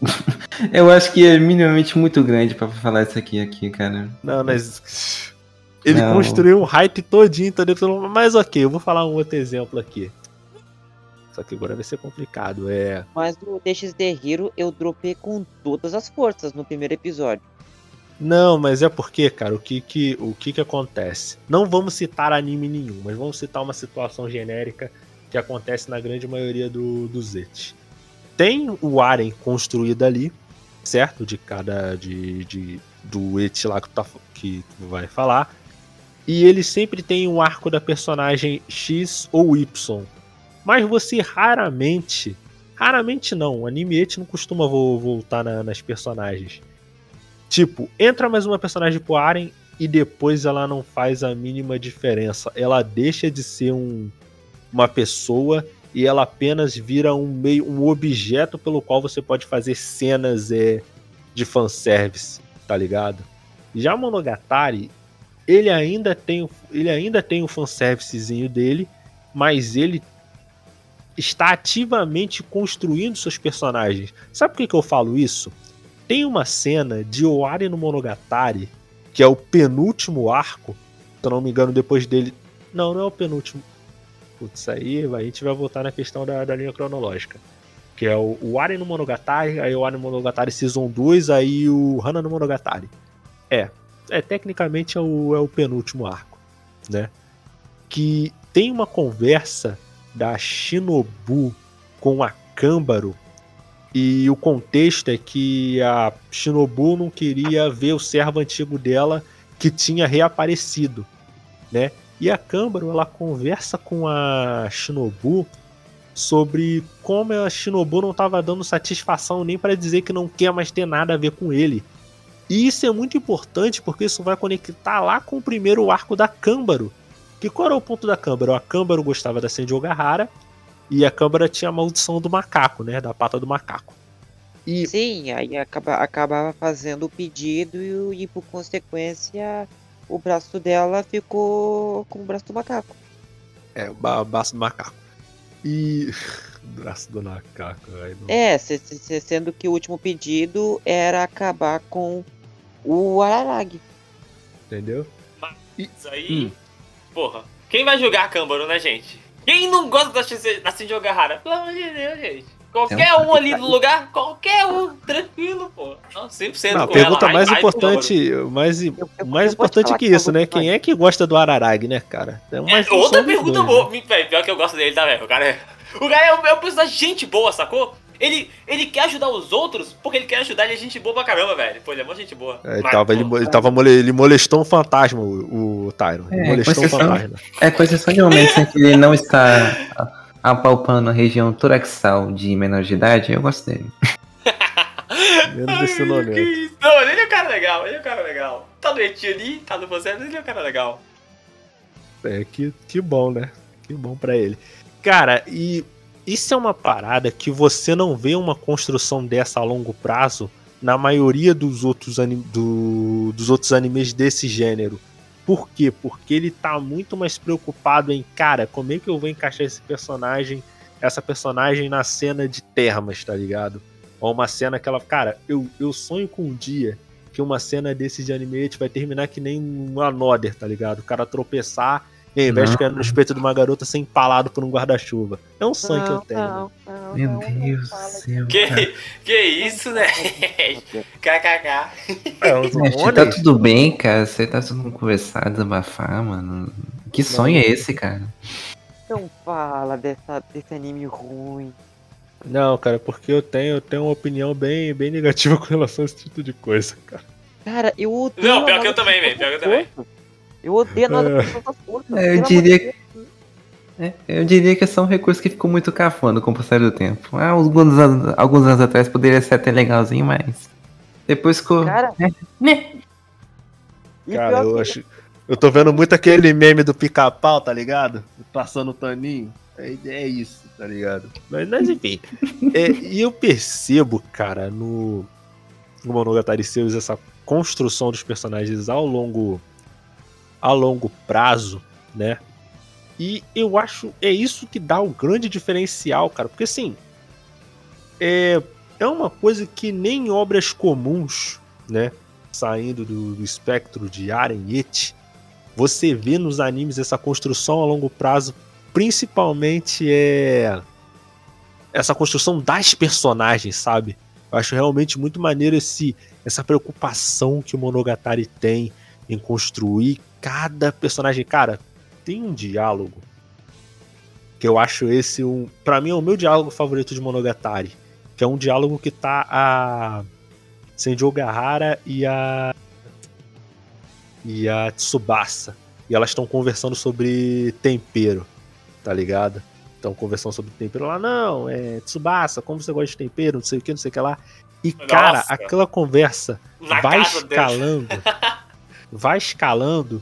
Eu acho que é minimamente muito grande pra falar isso aqui, aqui, cara. Não, mas. Ele não. construiu um hype todinho, tá dentro Mas ok, eu vou falar um outro exemplo aqui. Só que agora vai ser complicado, é. Mas o DXD Hero eu dropei com todas as forças no primeiro episódio. Não, mas é porque, cara, o que que, o que que acontece? Não vamos citar anime nenhum, mas vamos citar uma situação genérica que acontece na grande maioria do, dos Zets. Tem o Aren construído ali, certo? De cada. De, de, do Et lá que tu, tá, que tu vai falar. E ele sempre tem um arco da personagem X ou Y. Mas você raramente. Raramente não. O anime Et não costuma voltar na, nas personagens. Tipo, entra mais uma personagem pro Aren e depois ela não faz a mínima diferença. Ela deixa de ser um, uma pessoa e ela apenas vira um meio um objeto pelo qual você pode fazer cenas é, de fanservice, tá ligado? Já Monogatari, ele ainda tem ele ainda tem o fanservicezinho dele, mas ele está ativamente construindo seus personagens. Sabe por que, que eu falo isso? Tem uma cena de Oari no Monogatari, que é o penúltimo arco, se eu não me engano, depois dele. Não, não é o penúltimo putz, aí a gente vai voltar na questão da, da linha cronológica. Que é o, o Aren no Monogatari, aí o Aren no Monogatari Season 2, aí o Hana no Monogatari. É, é tecnicamente é o, é o penúltimo arco, né? Que tem uma conversa da Shinobu com a Câmbaro e o contexto é que a Shinobu não queria ver o servo antigo dela que tinha reaparecido, né? E a Câmbaro ela conversa com a Shinobu sobre como a Shinobu não estava dando satisfação nem para dizer que não quer mais ter nada a ver com ele. E isso é muito importante porque isso vai conectar lá com o primeiro arco da Câmbaro. Que qual era o ponto da Câmbaro? A Câmbaro gostava da Senji Ogahara e a Câmbara tinha a maldição do macaco, né? Da pata do macaco. E... Sim, aí acaba, acabava fazendo o pedido e, e por consequência o braço dela ficou com o braço do macaco. É, o braço do macaco. E. braço do Nakaka, velho. É, se, se, sendo que o último pedido era acabar com o Araragi. Entendeu? Mas isso aí. Hum. Porra. Quem vai jogar Câmbaro, né, gente? Quem não gosta da Shinji Ogahara? Pelo amor de Deus, gente. Qualquer é um, um ali no lugar, qualquer um, tranquilo, pô. Não, 100% não, pergunta ela. mais ai, importante, ai, mais, eu, eu, mais eu importante que isso, né? Quem é que gosta do Ararag, né, cara? É, é outra pergunta boa. Né? Pior que eu gosto dele, tá, velho? O cara é, o cara é é um personagem gente boa, sacou? Ele, ele quer ajudar os outros porque ele quer ajudar, ele é gente boa pra caramba, velho. Pô, ele é uma gente boa. É, ele, Mas, tava, ele, ele, tava mole, ele molestou um fantasma, o, o Tyron. Ele é, molestou um fantasma. É, com exceção de momentos em que ele não está apalpando a região toraxal de menor de idade, eu gosto dele. Menos esse nome. Não, ele é um cara legal, ele é um cara legal. Tá doentinho ali, tá no processo, ele é um cara legal. É, que, que bom, né? Que bom pra ele. Cara, e isso é uma parada que você não vê uma construção dessa a longo prazo na maioria dos outros, do, dos outros animes desse gênero. Por quê? Porque ele tá muito mais preocupado em, cara, como é que eu vou encaixar esse personagem, essa personagem na cena de termas, tá ligado? Ou uma cena que ela. Cara, eu, eu sonho com um dia que uma cena desse de anime vai terminar que nem um Another, tá ligado? O cara tropeçar e de cair no espeto de uma garota ser empalado por um guarda-chuva. É um sonho não, que eu tenho. Não, não, Meu Deus do céu. Que, que isso, né? KKK. É, um tá tudo bem, cara. Você tá tudo conversar, desabafar, mano. Que sonho é esse, cara? Não fala dessa, desse anime ruim. Não, cara, porque eu tenho, eu tenho uma opinião bem, bem negativa com relação a esse tipo de coisa, cara. Cara, eu odeio. Não, pior que eu também, velho. Pior que eu também. Eu odeio nada essas forças. É, eu diria É, eu diria que é só um recurso que ficou muito cafona com o passar do tempo. Ah, alguns, anos, alguns anos atrás poderia ser até legalzinho, mas. Depois ficou. Cara, é, né? Cara, eu acho. Eu tô vendo muito aquele meme do pica-pau, tá ligado? Passando o taninho. É, é isso, tá ligado? Mas, mas enfim. é, e eu percebo, cara, no, no Monogatari Seus, essa construção dos personagens ao longo a longo prazo, né? E eu acho é isso que dá o grande diferencial, cara, porque assim é, é uma coisa que nem obras comuns, né? Saindo do, do espectro de Aren você vê nos animes essa construção a longo prazo, principalmente é essa construção das personagens, sabe? Eu acho realmente muito maneiro esse, essa preocupação que o Monogatari tem em construir cada personagem, cara, tem um diálogo que eu acho esse um, para mim é o meu diálogo favorito de Monogatari, que é um diálogo que tá a Senjo Gahara e a e a Tsubasa, e elas estão conversando sobre tempero, tá ligado? Estão conversando sobre tempero lá, não, é Tsubasa, como você gosta de tempero, não sei o que, não sei o que lá. E Nossa. cara, aquela conversa Na vai escalando, vai escalando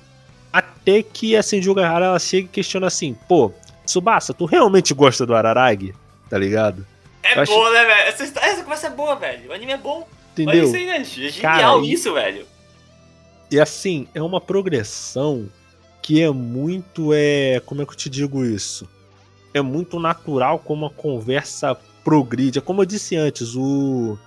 até que a Senju Gahara ela chega e questiona assim: pô, Tsubasa, tu realmente gosta do Araragi? Tá ligado? É Eu boa, acho... né, velho? Essa, essa conversa é boa, velho. O anime é bom. Entendeu? Olha isso aí, né? É genial Cara, isso, velho. E assim, é uma progressão que é muito. É, como é que eu te digo isso? É muito natural como a conversa progride. É como eu disse antes, o,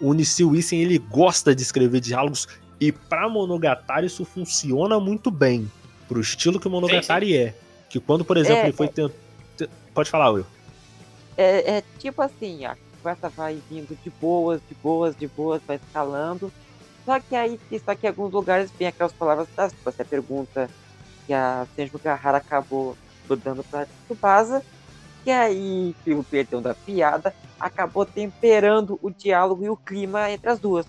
o Nissil Isen ele gosta de escrever diálogos e pra Monogatari isso funciona muito bem. Pro estilo que o Monogatari sim, sim. é. Que quando, por exemplo, é, ele foi tentando. Pode falar, Will. É, é, tipo assim, a conversa vai vindo de boas, de boas, de boas, vai escalando. Só que aí, só que em alguns lugares vem aquelas palavras das você pergunta que a Senju Gahara acabou dando pra Tsubasa. E aí, pelo perdão da piada, acabou temperando o diálogo e o clima entre as duas.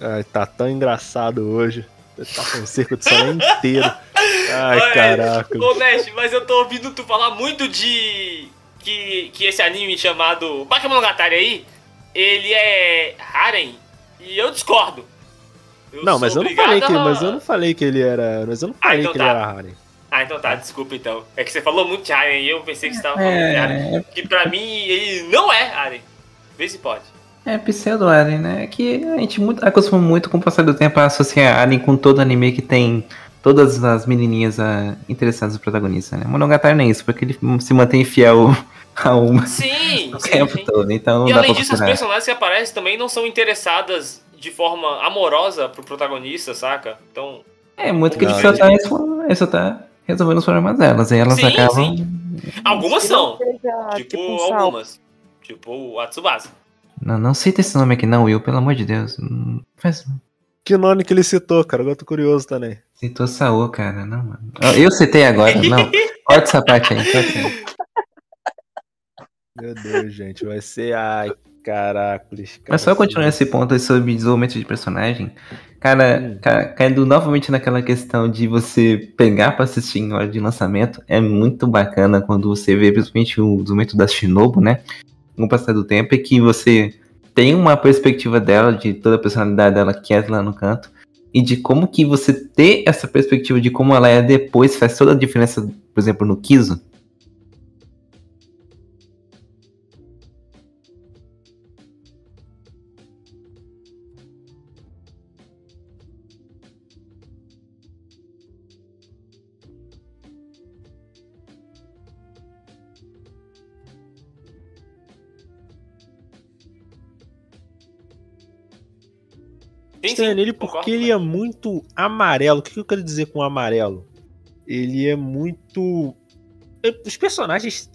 Ai, tá tão engraçado hoje. Tá com um cerco de salão inteiro. Ai, Olha, caraca. Ô, Nash, mas eu tô ouvindo tu falar muito de. Que, que esse anime chamado Bakemonogatari aí, ele é Haren. E eu discordo. Eu não, mas eu não falei que, a... mas eu não falei que ele era, mas eu não falei ah, então que tá. ele era Haren. Ah, então tá, desculpa então. É que você falou muito de Haren e eu pensei que você tava falando é... de Haren. Que pra mim ele não é Haren. Vê se pode. É, pseudo Alien, né? É que a gente muito, acostuma muito com o passar do tempo a associar Alien com todo anime que tem todas as menininhas uh, interessadas no protagonista, né? Monogatari nem isso, porque ele se mantém fiel a uma. Sim! o tempo sim. todo. Então e além disso, as personagens que aparecem também não são interessadas de forma amorosa pro protagonista, saca? Então. É, muito que ele só, tá, ele só tá resolvendo os problemas delas. E elas sim, acabam. Sim. Algumas são. Tipo, tipo um algumas. Tipo o Atsubasa. Não, não cita esse nome aqui, não, Will, pelo amor de Deus. Faz. Que nome que ele citou, cara? Agora tô curioso também. Citou Saô, cara. Não, mano. Eu citei agora, não. Corta essa parte aí, corta aí. Meu Deus, gente, vai ser. Ai, caracoles. Mas só continuar esse ponto aí sobre desenvolvimento de personagem. Cara, hum. cara, caindo novamente naquela questão de você pegar pra assistir em hora de lançamento, é muito bacana quando você vê, principalmente o desenvolvimento da Shinobu, né? Com o passar do tempo, é que você tem uma perspectiva dela, de toda a personalidade dela que é lá no canto, e de como que você ter essa perspectiva de como ela é depois faz toda a diferença, por exemplo, no Kizo. Estranho nele porque ele é muito amarelo. O que eu quero dizer com amarelo? Ele é muito. É, os personagens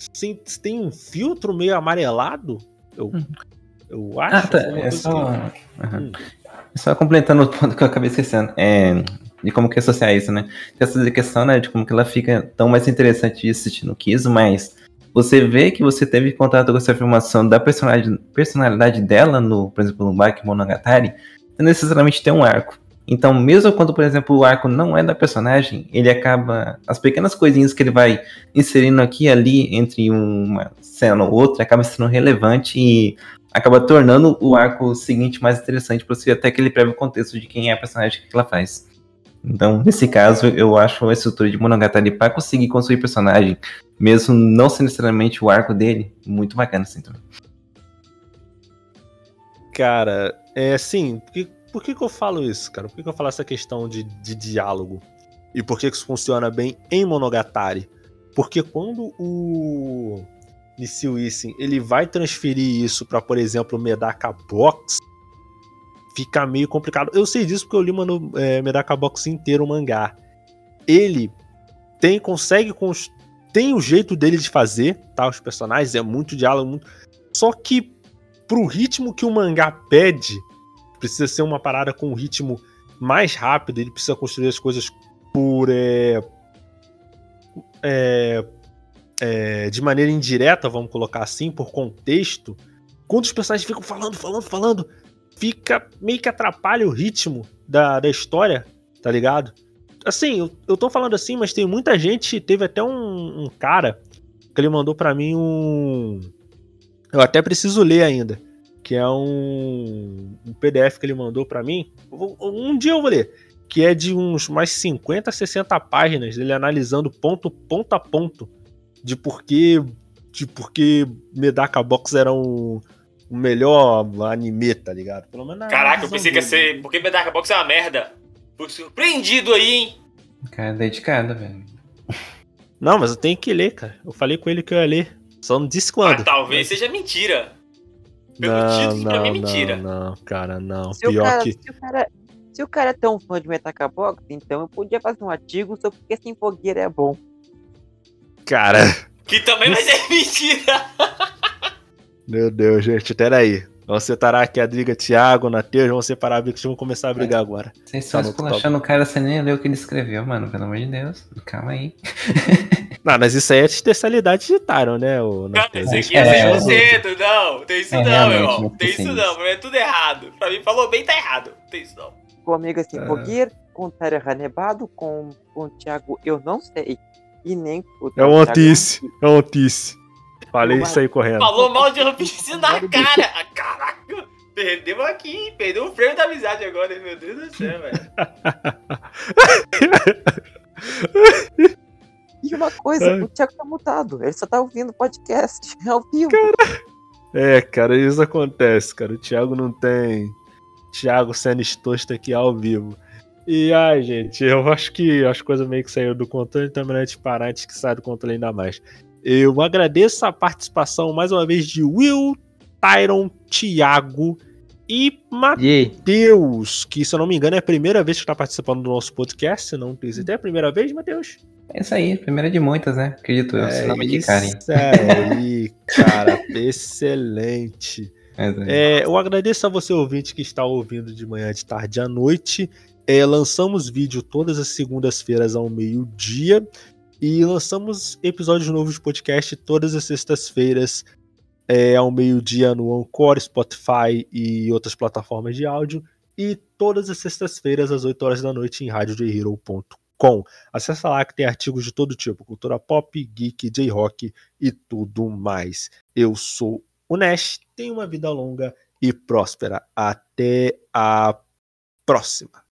têm um filtro meio amarelado. Eu, hum. eu acho. Ah, tá. É só... Que... Uhum. só completando o ponto que eu acabei esquecendo. É, de como que associar isso, né? Essa questão, né, de como que ela fica tão mais interessante de assistir no Kiss, mas você vê que você teve contato com essa afirmação da personalidade, personalidade dela, no, por exemplo, no Baki Monogatari, necessariamente ter um arco. Então, mesmo quando, por exemplo, o arco não é da personagem, ele acaba. As pequenas coisinhas que ele vai inserindo aqui e ali entre uma cena ou outra acaba sendo relevante e acaba tornando o arco seguinte mais interessante para você, até que ele preve o contexto de quem é a personagem que ela faz. Então, nesse caso, eu acho a estrutura de Monogatari para conseguir construir personagem, mesmo não sendo necessariamente o arco dele, muito bacana assim também. Cara, é assim, por que, por que, que eu falo isso, cara? Por que, que eu falo essa questão de, de diálogo? E por que, que isso funciona bem em Monogatari? Porque quando o Nissil Isin ele vai transferir isso para, por exemplo, Medaka Box, fica meio complicado. Eu sei disso porque eu li mano, é, Medaka Box inteiro o mangá. Ele tem consegue tem o jeito dele de fazer, tá? Os personagens é muito diálogo, muito... só que pro ritmo que o mangá pede, precisa ser uma parada com um ritmo mais rápido, ele precisa construir as coisas por. É, é, é, de maneira indireta, vamos colocar assim, por contexto. Quando os personagens ficam falando, falando, falando, fica meio que atrapalha o ritmo da, da história, tá ligado? Assim, eu, eu tô falando assim, mas tem muita gente. Teve até um, um cara que ele mandou para mim um eu até preciso ler ainda. Que é um, um PDF que ele mandou para mim. Um dia eu vou ler. Que é de uns mais 50, 60 páginas, ele analisando ponto, ponto a ponto de por que, de por que Medaka Box era um, o melhor anime, tá ligado? Pelo menos Caraca, eu pensei dele. que ia ser. Porque Medaka Box é uma merda. Fui surpreendido aí, hein? Cara, dedicado, velho. Não, mas eu tenho que ler, cara. Eu falei com ele que eu ia ler. Só não disse quando. Ah, talvez mas... seja mentira. Pelo não, título, não, pra mim é mentira. Não, não, cara, não. Se Pior cara, que. Se o, cara, se o cara é tão fã de Metacabox, então eu podia fazer um artigo sobre porque esse fogueira é bom. Cara. Que também vai ser mentira. Meu Deus, gente, peraí. Vamos separar aqui a briga Thiago, Nateus, vamos separar a briga, vamos começar a brigar agora. Vocês estão tá esculachando o cara sem nem ler o que ele escreveu, mano, pelo amor de Deus. Calma aí. Não, mas isso aí é especialidade de Taro, né? O. Não, isso aqui é 100%, não. Tem isso é, não, meu irmão. Tem isso não, mas é tudo errado. Pra mim, falou bem, tá errado. Tem isso não. Comigo assim, ah. Fogueira, com Taro Ranebado, com, com o Thiago, eu não sei. E nem o É o Antice, é o Antice. Falei isso aí correndo. Falou mal de One Piece na cara. Caraca, perdeu aqui, perdeu o freio da amizade agora, meu Deus do céu, velho. E uma coisa, o Thiago tá mutado, ele só tá ouvindo o podcast ao vivo. Cara... É, cara, isso acontece, cara. O Thiago não tem. Thiago sendo exposto aqui ao vivo. E ai, gente, eu acho que as coisas meio que saíram do controle, então é melhor a gente parar antes que saia do controle ainda mais. Eu agradeço a participação mais uma vez de Will, Tyron, Thiago e Matheus, que se eu não me engano é a primeira vez que está participando do nosso podcast, não tem certeza. É a primeira vez, Matheus? É isso aí, primeira de muitas, né? Acredito eu, é se não me indicarem. Isso aí, cara, excelente. É, eu agradeço a você, ouvinte, que está ouvindo de manhã, de tarde à noite. É, lançamos vídeo todas as segundas-feiras ao meio-dia. E lançamos episódios novos de podcast todas as sextas-feiras é, ao meio-dia no Anchor, Spotify e outras plataformas de áudio. E todas as sextas-feiras às 8 horas da noite em radiojhero.com. Acesse lá que tem artigos de todo tipo: cultura pop, geek, J-rock e tudo mais. Eu sou o Nash, tenha uma vida longa e próspera. Até a próxima.